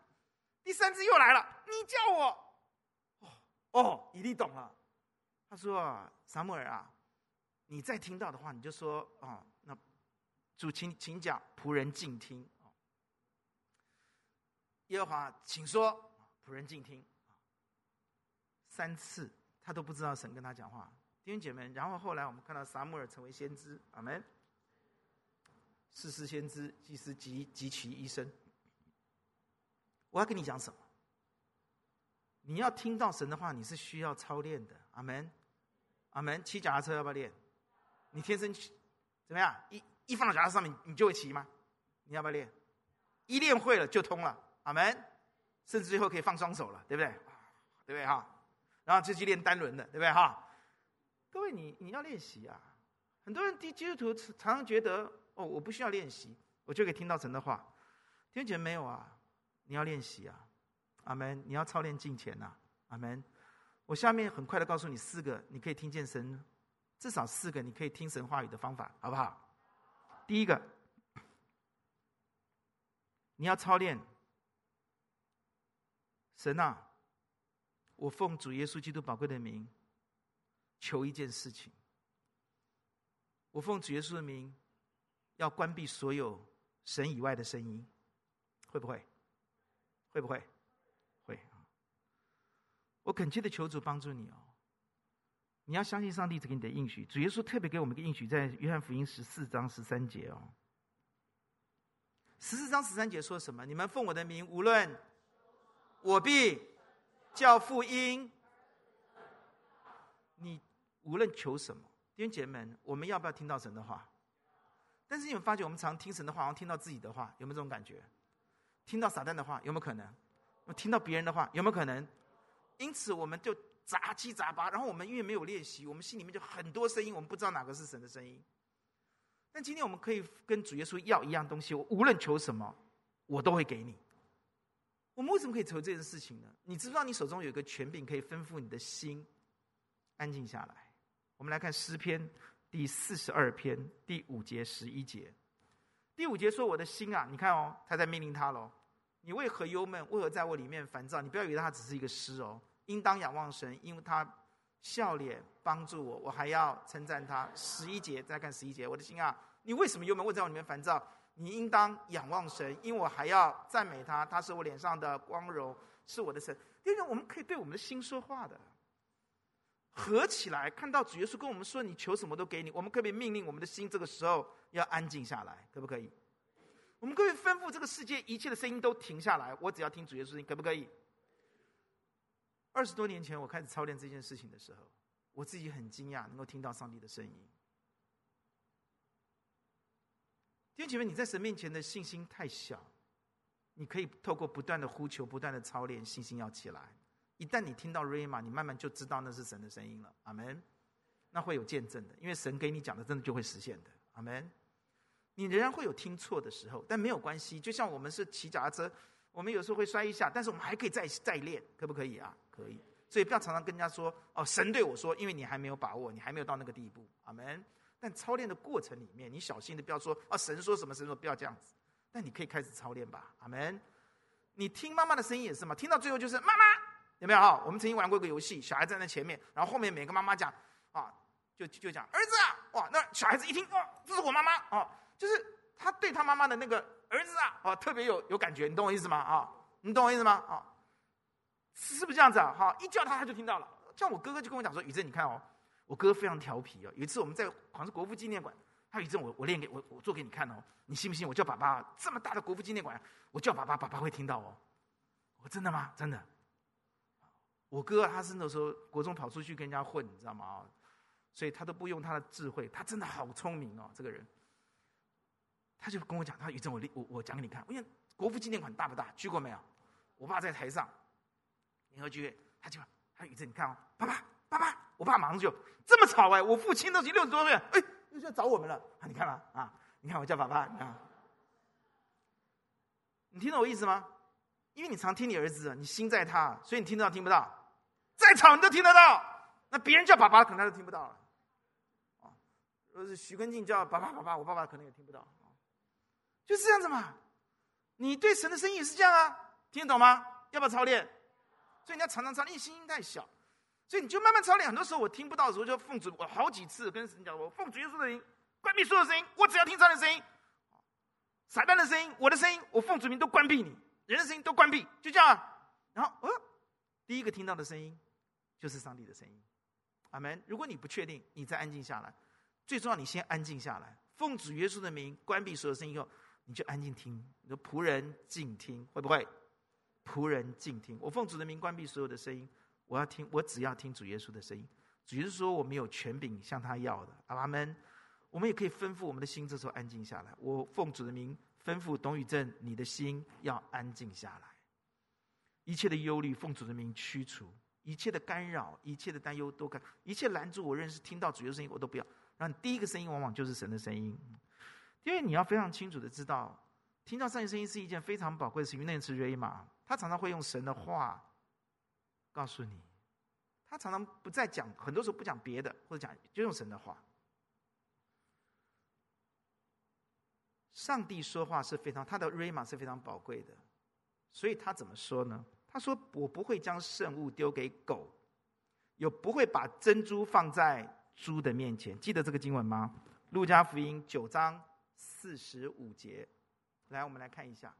第三次又来了，你叫我，哦哦，以利懂了，他说啊，撒母耳啊，你再听到的话，你就说、哦，那主请请讲，仆人静听。耶和华，请说，仆人静听。三次他都不知道神跟他讲话，弟兄姐妹。然后后来我们看到撒母耳成为先知，阿门。士师先知，祭司及及其一生。我要跟你讲什么？你要听到神的话，你是需要操练的。阿门，阿门。骑脚踏车要不要练？你天生怎么样？一一放到脚踏车上面，你就会骑吗？你要不要练？一练会了就通了。阿门。甚至最后可以放双手了，对不对？对不对哈？然后就去练单轮的，对不对哈？各位，你你要练习啊！很多人基督徒常常觉得，哦，我不需要练习，我就可以听到神的话。弟兄姐没有啊？你要练习啊！阿门！你要操练敬虔呐！阿门！我下面很快的告诉你四个，你可以听见神，至少四个你可以听神话语的方法，好不好？第一个，你要操练。神啊，我奉主耶稣基督宝贵的名，求一件事情。我奉主耶稣的名，要关闭所有神以外的声音，会不会？会不？会。我恳切的求主帮助你哦。你要相信上帝给你的应许。主耶稣特别给我们一个应许，在约翰福音十四章十三节哦。十四章十三节说什么？你们奉我的名，无论。我必叫父因，你无论求什么，弟兄姐妹们，我们要不要听到神的话？但是你们发觉，我们常听神的话，好像听到自己的话，有没有这种感觉？听到撒旦的话，有没有可能？听到别人的话，有没有可能？因此，我们就杂七杂八，然后我们因为没有练习，我们心里面就很多声音，我们不知道哪个是神的声音。但今天我们可以跟主耶稣要一样东西，我无论求什么，我都会给你。我们为什么可以求这件事情呢？你知不知道你手中有一个权柄，可以吩咐你的心安静下来？我们来看诗篇第四十二篇第五节十一节。第五节说：“我的心啊，你看哦，他在命令他喽。你为何忧闷？为何在我里面烦躁？你不要以为他只是一个诗哦，应当仰望神，因为他笑脸帮助我，我还要称赞他。”十一节再看十一节，我的心啊，你为什么忧闷？为在我里面烦躁？你应当仰望神，因为我还要赞美他。他是我脸上的光荣，是我的神。因为我们可以对我们的心说话的，合起来看到主耶稣跟我们说：“你求什么都给你。”我们可不可以命令我们的心这个时候要安静下来？可不可以？我们可以吩咐这个世界一切的声音都停下来，我只要听主耶稣声音，可不可以？二十多年前我开始操练这件事情的时候，我自己很惊讶，能够听到上帝的声音。弟兄姐妹，你在神面前的信心太小，你可以透过不断的呼求、不断的操练，信心要起来。一旦你听到 Rhema，你慢慢就知道那是神的声音了。阿门。那会有见证的，因为神给你讲的，真的就会实现的。阿门。你仍然会有听错的时候，但没有关系。就像我们是骑脚踏车，我们有时候会摔一下，但是我们还可以再再练，可不可以啊？可以。所以不要常常跟人家说：“哦，神对我说”，因为你还没有把握，你还没有到那个地步。阿门。但操练的过程里面，你小心的不要说啊，神说什么神说，不要这样子。但你可以开始操练吧，阿门。你听妈妈的声音也是嘛，听到最后就是妈妈，有没有啊？我们曾经玩过一个游戏，小孩站在前面，然后后面每个妈妈讲啊，就就讲儿子啊，哇，那小孩子一听哦，这是我妈妈哦，就是他对他妈妈的那个儿子啊，哦，特别有有感觉，你懂我意思吗？啊，你懂我意思吗？啊，是不是这样子啊？哈，一叫他他就听到了。像我哥哥就跟我讲说，宇正，你看哦。我哥非常调皮哦，有一次我们在好像是国父纪念馆，他有一阵我我练给我我做给你看哦，你信不信？我叫爸爸这么大的国父纪念馆，我叫爸爸，爸爸会听到哦。我真的吗？真的。我哥他是那时候国中跑出去跟人家混，你知道吗？所以他都不用他的智慧，他真的好聪明哦，这个人。他就跟我讲，他有一阵我我我讲给你看，因为国父纪念馆大不大？去过没有？我爸在台上联合剧院，他就他有一阵你看哦，爸爸爸爸。我爸马上就这么吵哎！我父亲都已经六十多岁了，哎，又要找我们了！你看嘛啊，你看我叫爸爸，你看，你听懂我意思吗？因为你常听你儿子，你心在他，所以你听得到听不到？再吵你都听得到，那别人叫爸爸可能他都听不到了。啊，若是许根进叫爸爸爸爸，我爸爸可能也听不到。就是这样子嘛。你对神的声音也是这样啊，听得懂吗？要不要操练？所以你要常常操练，因为心太小，所以你就慢慢操练。很多时候我听不到的时候，就奉主，我好几次跟神讲，我奉主耶稣的名，关闭所有声音，我只要听神的声音，撒旦的声音，我的声音，我奉主名都关闭你，人的声音都关闭，就这样啊。然后，呃，第一个听到的声音就是上帝的声音，阿门。如果你不确定，你再安静下来。最重要，你先安静下来，奉主耶稣的名关闭所有声音以后。你就安静听，你说仆人静听，会不会？仆人静听，我奉主的名关闭所有的声音，我要听，我只要听主耶稣的声音。主耶稣说我没有权柄向他要的，阿们。我们也可以吩咐我们的心，这时候安静下来。我奉主的名吩咐董宇正，你的心要安静下来。一切的忧虑，奉主的名驱除；一切的干扰，一切的担忧都干，一切拦住我认识听到主耶稣声音，我都不要。让第一个声音往往就是神的声音。因为你要非常清楚的知道，听到上帝声音是一件非常宝贵的事情。因为那是瑞玛，他常常会用神的话告诉你，他常常不再讲，很多时候不讲别的，或者讲就用神的话。上帝说话是非常，他的瑞玛是非常宝贵的，所以他怎么说呢？他说：“我不会将圣物丢给狗，又不会把珍珠放在猪的面前。”记得这个经文吗？路加福音九章。四十五节，来，我们来看一下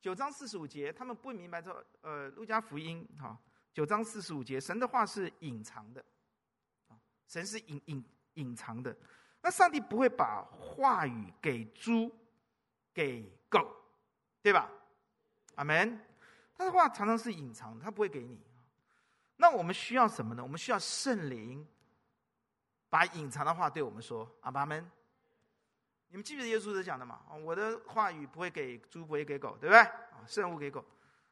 九章四十五节。他们不明白这呃，路加福音哈，九章四十五节，神的话是隐藏的，神是隐隐隐藏的。那上帝不会把话语给猪，给狗，对吧？阿门。他的话常常是隐藏，他不会给你。那我们需要什么呢？我们需要圣灵把隐藏的话对我们说，阿门。你们记不记得耶稣是讲的嘛？我的话语不会给猪，不会给狗，对不对？啊，圣物给狗，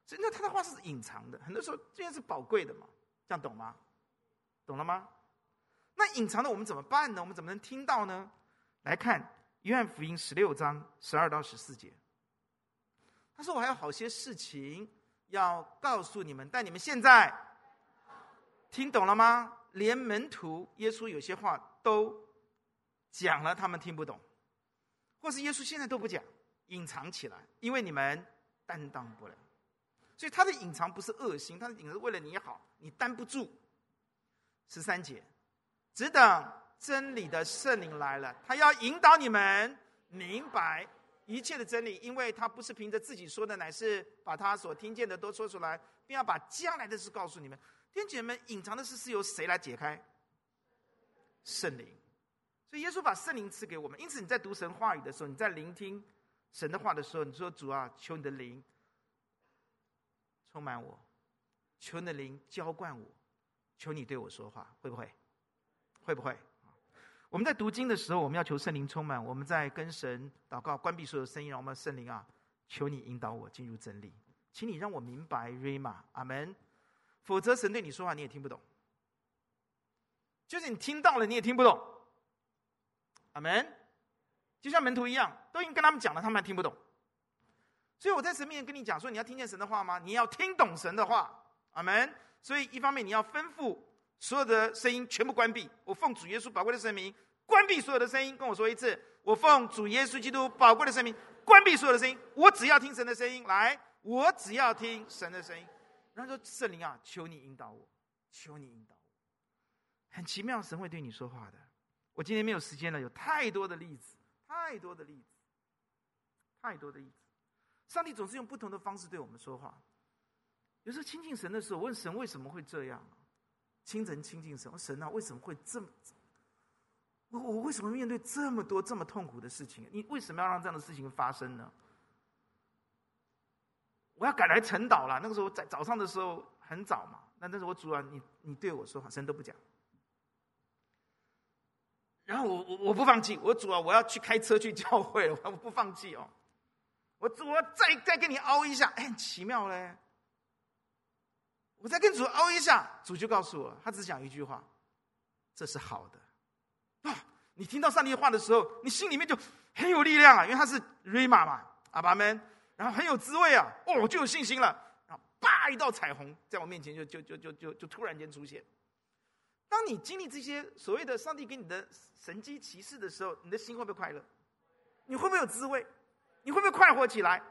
所以那他的话是隐藏的，很多时候这件是宝贵的嘛，这样懂吗？懂了吗？那隐藏的我们怎么办呢？我们怎么能听到呢？来看约翰福音十六章十二到十四节，他说：“我还有好些事情要告诉你们，但你们现在听懂了吗？连门徒耶稣有些话都讲了，他们听不懂。”或是耶稣现在都不讲，隐藏起来，因为你们担当不了。所以他的隐藏不是恶心，他的隐藏是为了你好，你担不住。十三节，只等真理的圣灵来了，他要引导你们明白一切的真理，因为他不是凭着自己说的，乃是把他所听见的都说出来，并要把将来的事告诉你们。弟兄姐们，隐藏的事是由谁来解开？圣灵。所以耶稣把圣灵赐给我们，因此你在读神话语的时候，你在聆听神的话的时候，你说：“主啊，求你的灵充满我，求你的灵浇灌我，求你对我说话，会不会？会不会？”我们在读经的时候，我们要求圣灵充满；我们在跟神祷告，关闭所有声音，让我们圣灵啊，求你引导我进入真理，请你让我明白瑞玛，阿门。否则神对你说话，你也听不懂。就是你听到了，你也听不懂。阿门，就像门徒一样，都已经跟他们讲了，他们还听不懂。所以我在神面前跟你讲说，你要听见神的话吗？你要听懂神的话。阿门。所以一方面你要吩咐所有的声音全部关闭。我奉主耶稣宝贵的圣名，关闭所有的声音。跟我说一次，我奉主耶稣基督宝贵的圣名，关闭所有的声音。我只要听神的声音，来，我只要听神的声音。然后说圣灵啊，求你引导我，求你引导我。很奇妙，神会对你说话的。我今天没有时间了，有太多的例子，太多的例子，太多的例子。上帝总是用不同的方式对我们说话。有时候亲近神的时候，问神为什么会这样？清晨亲近神，神啊，为什么会这么？我我为什么面对这么多这么痛苦的事情？你为什么要让这样的事情发生呢？我要赶来晨祷了。那个时候在早上的时候很早嘛，那但是我主啊，你你对我说话，神都不讲。然后我我我不放弃，我主啊，我要去开车去教会了，我不放弃哦。我主，我再再跟你凹一下，哎，很奇妙嘞。我再跟主凹一下，主就告诉我，他只讲一句话：这是好的。啊，你听到上帝话的时候，你心里面就很有力量啊，因为他是瑞玛嘛，阿爸们，然后很有滋味啊，哦，就有信心了。然后，叭，一道彩虹在我面前就就就就就就突然间出现。当你经历这些所谓的上帝给你的神迹奇事的时候，你的心会不会快乐？你会不会有滋味？你会不会快活起来？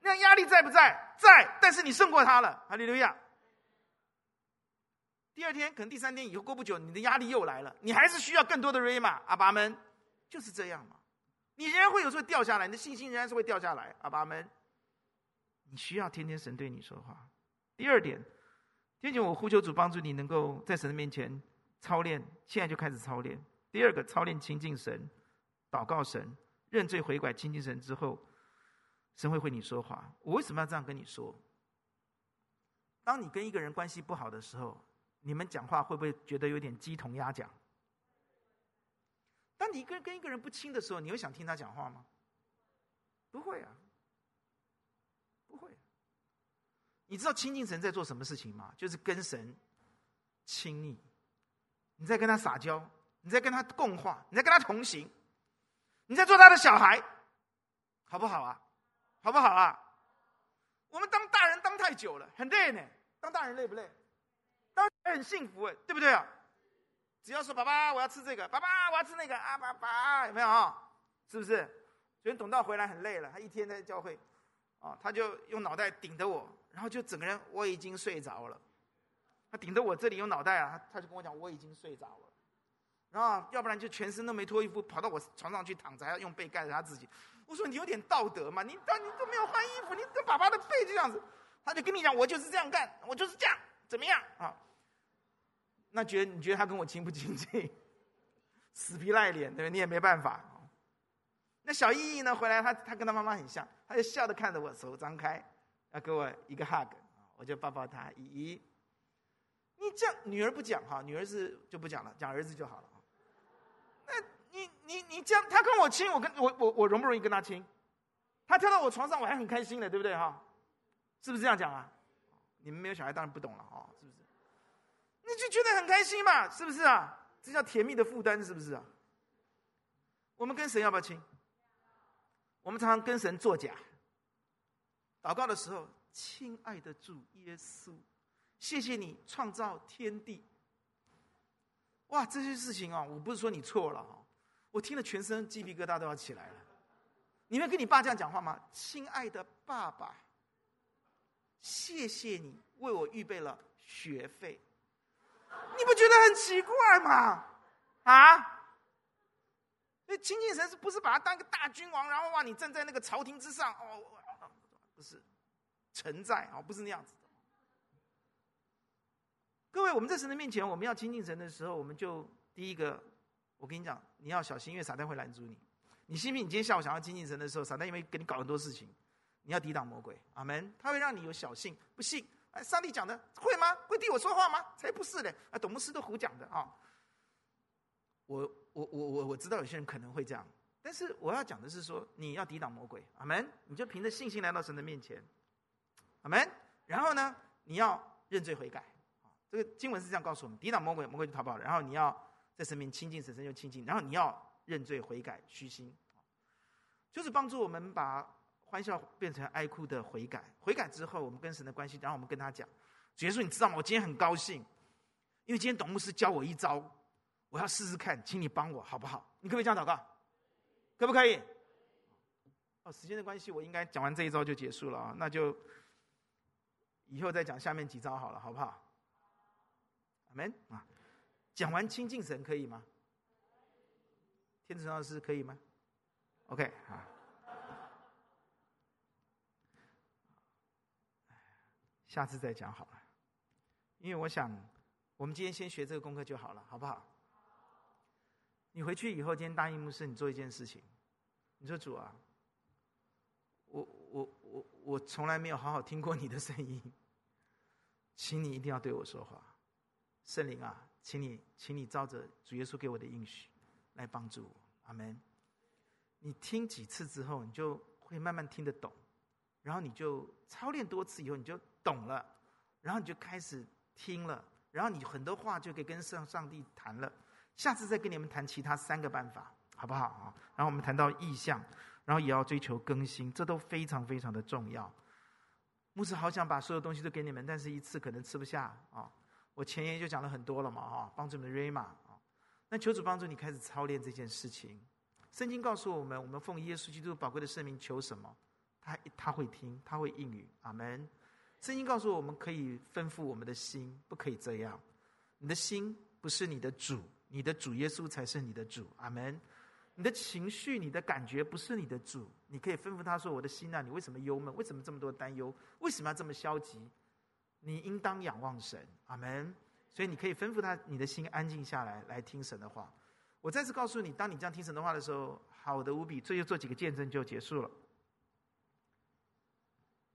那样压力在不在？在，但是你胜过他了，哈利路亚。第二天，可能第三天以后过不久，你的压力又来了，你还是需要更多的瑞玛，阿爸们，就是这样嘛。你仍然会有时候掉下来，你的信心仍然是会掉下来，阿爸们。你需要天天神对你说话。第二点，天天我呼求主帮助你，能够在神的面前操练，现在就开始操练。第二个，操练亲近神，祷告神，认罪悔改，亲近神之后。神会为你说话。我为什么要这样跟你说？当你跟一个人关系不好的时候，你们讲话会不会觉得有点鸡同鸭讲？当你跟跟一个人不亲的时候，你会想听他讲话吗？不会啊，不会。你知道亲近神在做什么事情吗？就是跟神亲密，你在跟他撒娇，你在跟他共话，你在跟他同行，你在做他的小孩，好不好啊？好不好啊？我们当大人当太久了，很累呢。当大人累不累？当然很幸福哎，对不对啊？只要说爸爸，我要吃这个；爸爸，我要吃那个啊！爸爸，有没有？是不是？昨天董道回来很累了，他一天在教会，啊，他就用脑袋顶着我，然后就整个人我已经睡着了。他顶着我这里用脑袋啊，他就跟我讲我已经睡着了。然后要不然就全身都没脱衣服，跑到我床上去躺着，还要用被盖着他自己。我说你有点道德嘛？你当你都没有换衣服，你跟爸爸的背就这样子，他就跟你讲，我就是这样干，我就是这样，怎么样啊？那觉得你觉得他跟我亲不亲近？死皮赖脸，对不对？你也没办法。那小意义呢？回来他他跟他妈妈很像，他就笑着看着我，手张开，要给我一个 hug，我就抱抱他。姨姨，你这样女儿不讲哈，女儿是就不讲了，讲儿子就好了。那。你你你这样，他跟我亲，我跟我我我容不容易跟他亲？他跳到我床上，我还很开心的，对不对哈？是不是这样讲啊？你们没有小孩，当然不懂了哦，是不是？你就觉得很开心嘛，是不是啊？这叫甜蜜的负担，是不是啊？我们跟神要不要亲？我们常常跟神作假。祷告的时候，亲爱的主耶稣，谢谢你创造天地。哇，这些事情啊，我不是说你错了啊。我听了全身鸡皮疙瘩都要起来了。你会跟你爸这样讲话吗？亲爱的爸爸，谢谢你为我预备了学费。你不觉得很奇怪吗？啊？所以亲近神是不是把他当个大君王，然后哇，你站在那个朝廷之上哦？不是，臣在啊，不是那样子。各位，我们在神的面前，我们要亲近神的时候，我们就第一个。我跟你讲，你要小心，因为撒旦会拦住你。你信不信？你今天下午想要亲近神的时候，撒旦因为给你搞很多事情，你要抵挡魔鬼。阿门。他会让你有小信，不信。哎，上帝讲的会吗？会替我说话吗？才不是嘞！啊，董牧师都胡讲的啊。我我我我我知道有些人可能会这样，但是我要讲的是说，你要抵挡魔鬼。阿门。你就凭着信心来到神的面前。阿门。然后呢，你要认罪悔改。这个经文是这样告诉我们：抵挡魔鬼，魔鬼就逃跑了。然后你要。在神面亲近，神神就亲近。然后你要认罪悔改，虚心，就是帮助我们把欢笑变成哀哭的悔改。悔改之后，我们跟神的关系，然后我们跟他讲：“主耶稣，你知道吗？我今天很高兴，因为今天董牧师教我一招，我要试试看，请你帮我好不好？你可不可以这样祷告？可不可以？”哦，时间的关系，我应该讲完这一招就结束了啊，那就以后再讲下面几招好了，好不好？阿门啊。讲完亲近神可以吗？天主老师可以吗？OK 啊，下次再讲好了。因为我想，我们今天先学这个功课就好了，好不好？你回去以后，今天答应牧师，你做一件事情。你说主啊，我我我我从来没有好好听过你的声音，请你一定要对我说话，圣灵啊。请你，请你照着主耶稣给我的应许来帮助我，阿门。你听几次之后，你就会慢慢听得懂，然后你就操练多次以后，你就懂了，然后你就开始听了，然后你很多话就可以跟上上帝谈了，下次再跟你们谈其他三个办法，好不好啊？然后我们谈到意向，然后也要追求更新，这都非常非常的重要。牧师好想把所有东西都给你们，但是一次可能吃不下啊。我前言就讲了很多了嘛，哈，帮助你们的 Rhema 啊。那求主帮助你开始操练这件事情。圣经告诉我们，我们奉耶稣基督宝贵的圣名求什么，他他会听，他会应允。阿门。圣经告诉我们，可以吩咐我们的心，不可以这样。你的心不是你的主，你的主耶稣才是你的主。阿门。你的情绪、你的感觉不是你的主，你可以吩咐他说：“我的心啊，你为什么忧闷？为什么这么多担忧？为什么要这么消极？你应当仰望神。”阿门。所以你可以吩咐他，你的心安静下来，来听神的话。我再次告诉你，当你这样听神的话的时候，好的无比。最后做几个见证就结束了。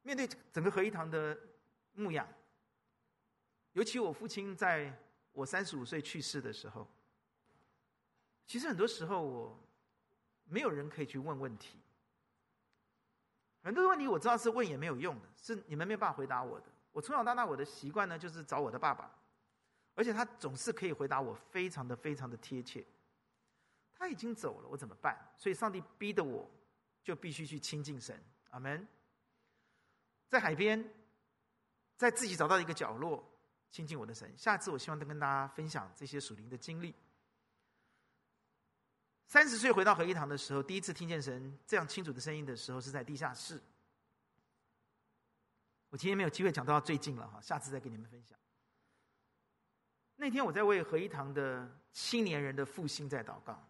面对整个合一堂的牧养，尤其我父亲在我三十五岁去世的时候，其实很多时候我。没有人可以去问问题，很多问题我知道是问也没有用的，是你们没有办法回答我的。我从小到大我的习惯呢，就是找我的爸爸，而且他总是可以回答我，非常的非常的贴切。他已经走了，我怎么办？所以上帝逼得我，就必须去亲近神。阿门。在海边，在自己找到一个角落亲近我的神。下次我希望能跟大家分享这些属灵的经历。三十岁回到合一堂的时候，第一次听见神这样清楚的声音的时候，是在地下室。我今天没有机会讲到最近了哈，下次再给你们分享。那天我在为合一堂的青年人的复兴在祷告。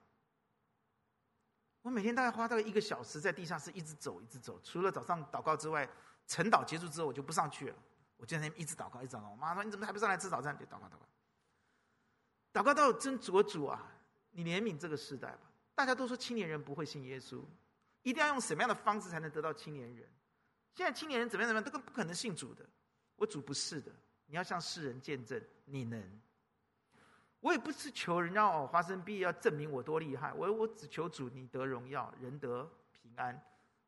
我每天大概花大概一个小时在地下室一直走，一直走。除了早上祷告之外，晨祷结束之后我就不上去了。我就在那边一直祷告，一直祷告。我妈说：“你怎么还不上来吃早餐？”就祷告祷告。祷告到真主主啊，你怜悯这个时代吧。大家都说青年人不会信耶稣，一定要用什么样的方式才能得到青年人？现在青年人怎么样怎么样，都更不可能信主的。我主不是的，你要向世人见证你能。我也不是求人家哦华生毕业要证明我多厉害，我我只求主你得荣耀，人得平安，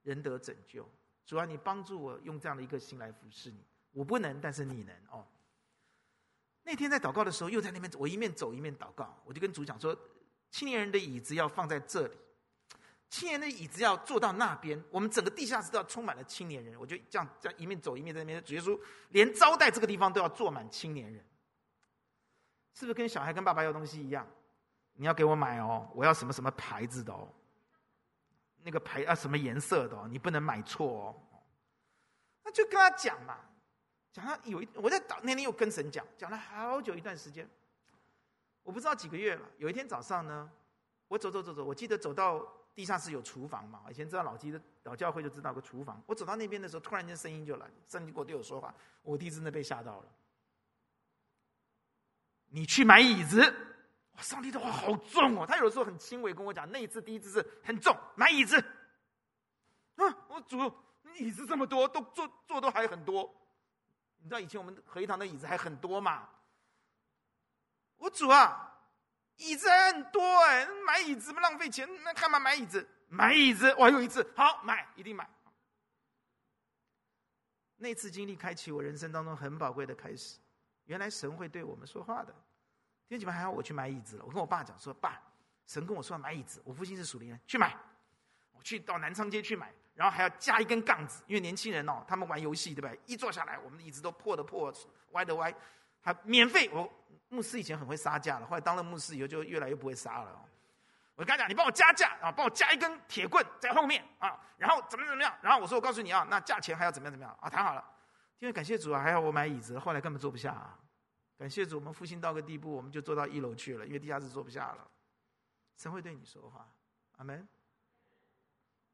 人得拯救。主啊，你帮助我用这样的一个心来服侍你。我不能，但是你能哦。那天在祷告的时候，又在那边我一面走一面祷告，我就跟主讲说。青年人的椅子要放在这里，青年的椅子要坐到那边。我们整个地下室都要充满了青年人。我就这样这样一面走一面在那边，主耶稣连招待这个地方都要坐满青年人，是不是跟小孩跟爸爸要东西一样？你要给我买哦，我要什么什么牌子的哦，那个牌啊什么颜色的哦，你不能买错哦。那就跟他讲嘛，讲他有一我在祷那天又跟神讲，讲了好久一段时间。我不知道几个月了。有一天早上呢，我走走走走，我记得走到地下室有厨房嘛。以前知道老基的老教会就知道有个厨房。我走到那边的时候，突然间声音就来，圣经给我对我说话，我弟真的被吓到了。你去买椅子，哇，上帝的话好重哦。他有的时候很轻微跟我讲，那一次第一次是很重，买椅子。啊，我主，椅子这么多，都坐坐都还很多。你知道以前我们合一堂的椅子还很多嘛？我主啊，椅子很多哎，买椅子不浪费钱？那干嘛买椅子？买椅子，我又一次好买，一定买。那次经历开启我人生当中很宝贵的开始。原来神会对我们说话的。弟兄姐妹，还好我去买椅子了。我跟我爸讲说：“爸，神跟我说要买椅子。”我父亲是属灵人，去买。我去到南昌街去买，然后还要加一根杠子，因为年轻人哦，他们玩游戏对不对？一坐下来，我们的椅子都破的破，歪的歪，还免费我。牧师以前很会杀价了，后来当了牧师以后就越来越不会杀了。我跟他讲：“你帮我加价啊，帮我加一根铁棍在后面啊，然后怎么怎么样？然后我说：我告诉你啊，那价钱还要怎么样怎么样啊？谈好了。因为感谢主啊，还要我买椅子，后来根本坐不下啊。感谢主，我们复兴到个地步，我们就坐到一楼去了，因为地下室坐不下了。神会对你说话，阿门。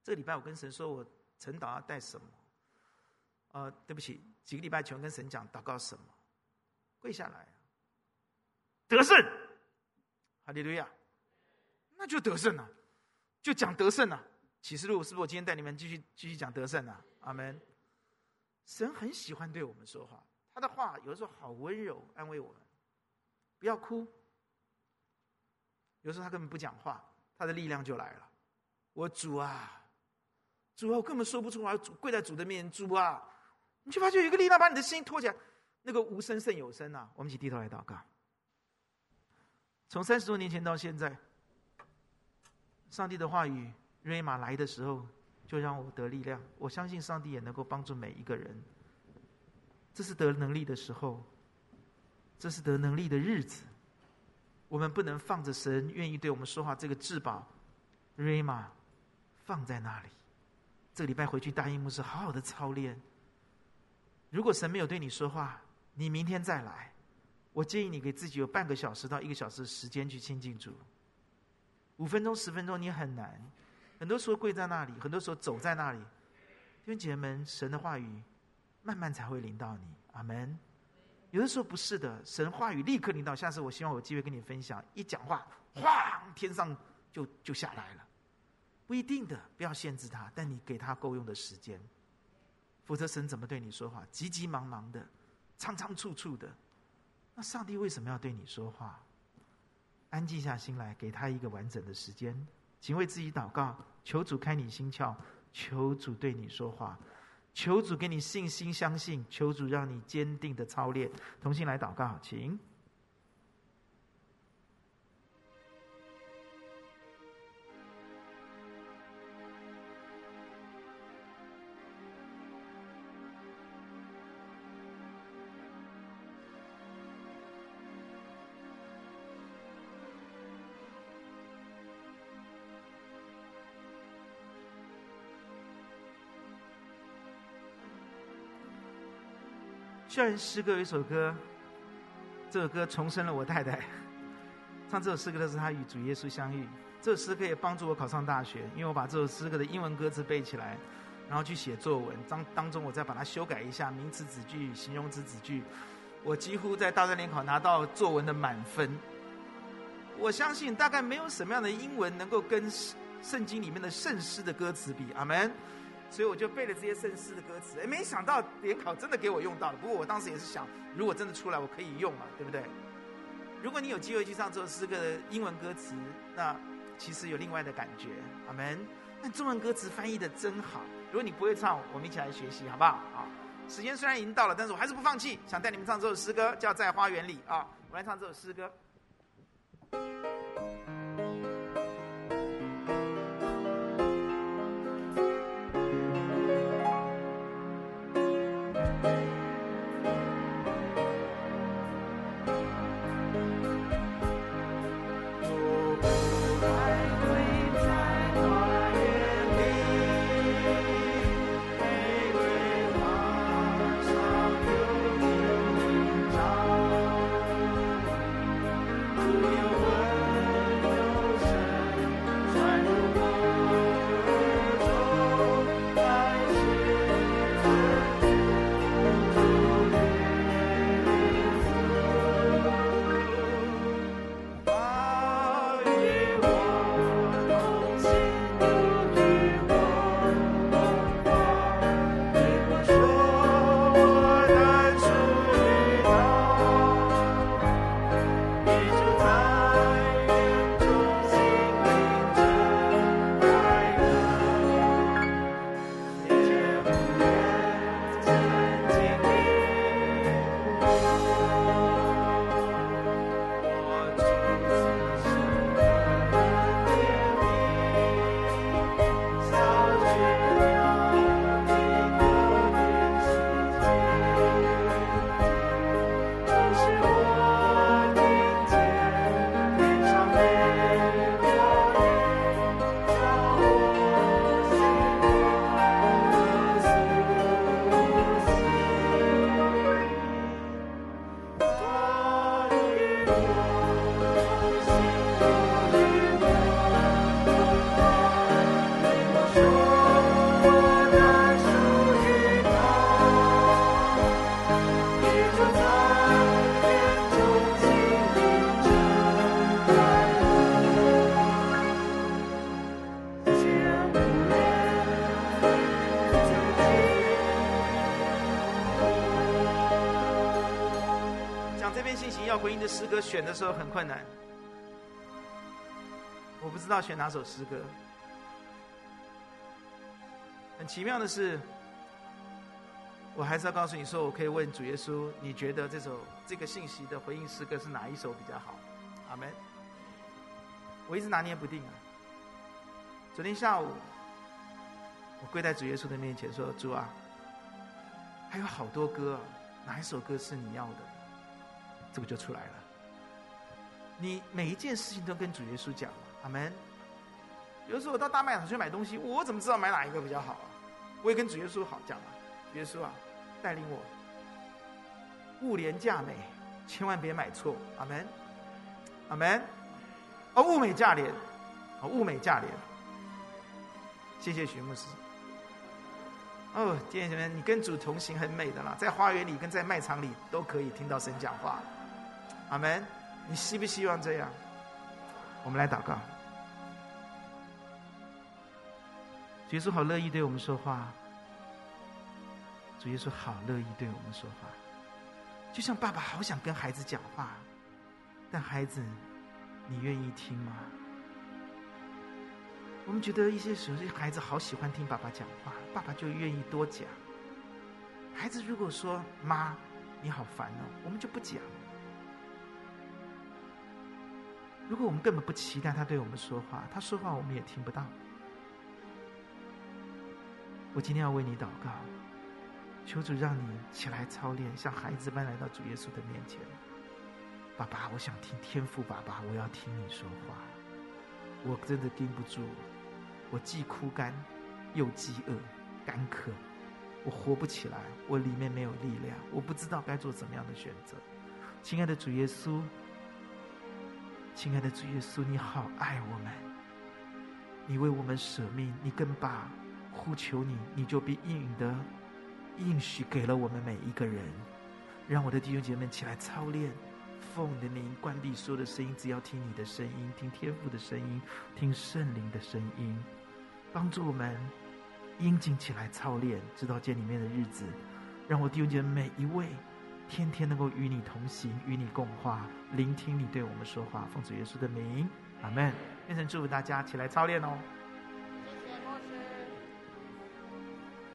这个礼拜我跟神说我晨祷要带什么？呃，对不起，几个礼拜前跟神讲祷告什么？跪下来。得胜，哈利路亚，那就得胜了，就讲得胜了。启示录是不是我今天带你们继续继续讲得胜啊？阿门。神很喜欢对我们说话，他的话有的时候好温柔，安慰我们。不要哭，有时候他根本不讲话，他的力量就来了。我主啊，主啊，我根本说不出来，主跪在主的面前，主啊，你就发觉有一个力量把你的心托起来，那个无声胜有声啊。我们一起低头来祷告。从三十多年前到现在，上帝的话语瑞玛来的时候，就让我得力量。我相信上帝也能够帮助每一个人。这是得能力的时候，这是得能力的日子。我们不能放着神愿意对我们说话这个至宝，瑞玛放在那里。这个礼拜回去大萤幕是好好的操练。如果神没有对你说话，你明天再来。我建议你给自己有半个小时到一个小时的时间去亲近主。五分钟、十分钟你很难，很多时候跪在那里，很多时候走在那里。弟兄姐妹们，神的话语慢慢才会临到你。阿门。有的时候不是的，神话语立刻临到。下次我希望有机会跟你分享，一讲话，哗，天上就就下来了。不一定的，不要限制他，但你给他够用的时间。否则神怎么对你说话？急急忙忙的，仓仓促促的。上帝为什么要对你说话？安静下心来，给他一个完整的时间，请为自己祷告，求主开你心窍，求主对你说话，求主给你信心相信，求主让你坚定的操练。同心来祷告，请。校园诗歌有一首歌，这首歌重生了我太太。唱这首诗歌的是她与主耶稣相遇。这首诗歌也帮助我考上大学，因为我把这首诗歌的英文歌词背起来，然后去写作文。当当中我再把它修改一下，名词子句、形容词子句。我几乎在大专联考拿到作文的满分。我相信大概没有什么样的英文能够跟圣经里面的圣诗的歌词比。阿门。所以我就背了这些圣诗的歌词，哎，没想到联考真的给我用到了。不过我当时也是想，如果真的出来，我可以用嘛，对不对？如果你有机会去唱这首诗歌的英文歌词，那其实有另外的感觉。阿门。那中文歌词翻译的真好。如果你不会唱，我们一起来学习，好不好？好。时间虽然已经到了，但是我还是不放弃，想带你们唱这首诗歌，叫《在花园里》啊。我来唱这首诗歌。选的时候很困难，我不知道选哪首诗歌。很奇妙的是，我还是要告诉你说，我可以问主耶稣，你觉得这首这个信息的回应诗歌是哪一首比较好？阿门。我一直拿捏不定啊。昨天下午，我跪在主耶稣的面前说：“主啊，还有好多歌，哪一首歌是你要的？”这个就出来了。你每一件事情都跟主耶稣讲嘛，阿门。有的时候我到大卖场去买东西，我怎么知道买哪一个比较好啊？我也跟主耶稣好讲啊，耶稣啊，带领我，物廉价美，千万别买错，阿门，阿门。哦，物美价廉，哦，物美价廉。谢谢徐牧师。哦，弟兄姐妹，你跟主同行很美的啦，在花园里跟在卖场里都可以听到神讲话，阿门。你希不希望这样？我们来祷告。主耶稣好乐意对我们说话，主耶稣好乐意对我们说话，就像爸爸好想跟孩子讲话，但孩子，你愿意听吗？我们觉得一些时候，孩子好喜欢听爸爸讲话，爸爸就愿意多讲。孩子如果说“妈，你好烦哦”，我们就不讲。如果我们根本不期待他对我们说话，他说话我们也听不到。我今天要为你祷告，求主让你起来操练，像孩子般来到主耶稣的面前。爸爸，我想听天父，爸爸，我要听你说话。我真的盯不住，我既枯干，又饥饿、干渴，我活不起来，我里面没有力量，我不知道该做怎么样的选择。亲爱的主耶稣，亲爱的主耶稣，你好爱我们，你为我们舍命，你更把。呼求你，你就必应允的应许给了我们每一个人。让我的弟兄姐妹们起来操练，奉你的名关闭所有的声音，只要听你的声音，听天父的声音，听圣灵的声音，帮助我们应景起来操练，直到见里面的日子。让我弟兄姐妹每一位天天能够与你同行，与你共话，聆听你对我们说话。奉主耶稣的名，阿门。愿神祝福大家起来操练哦。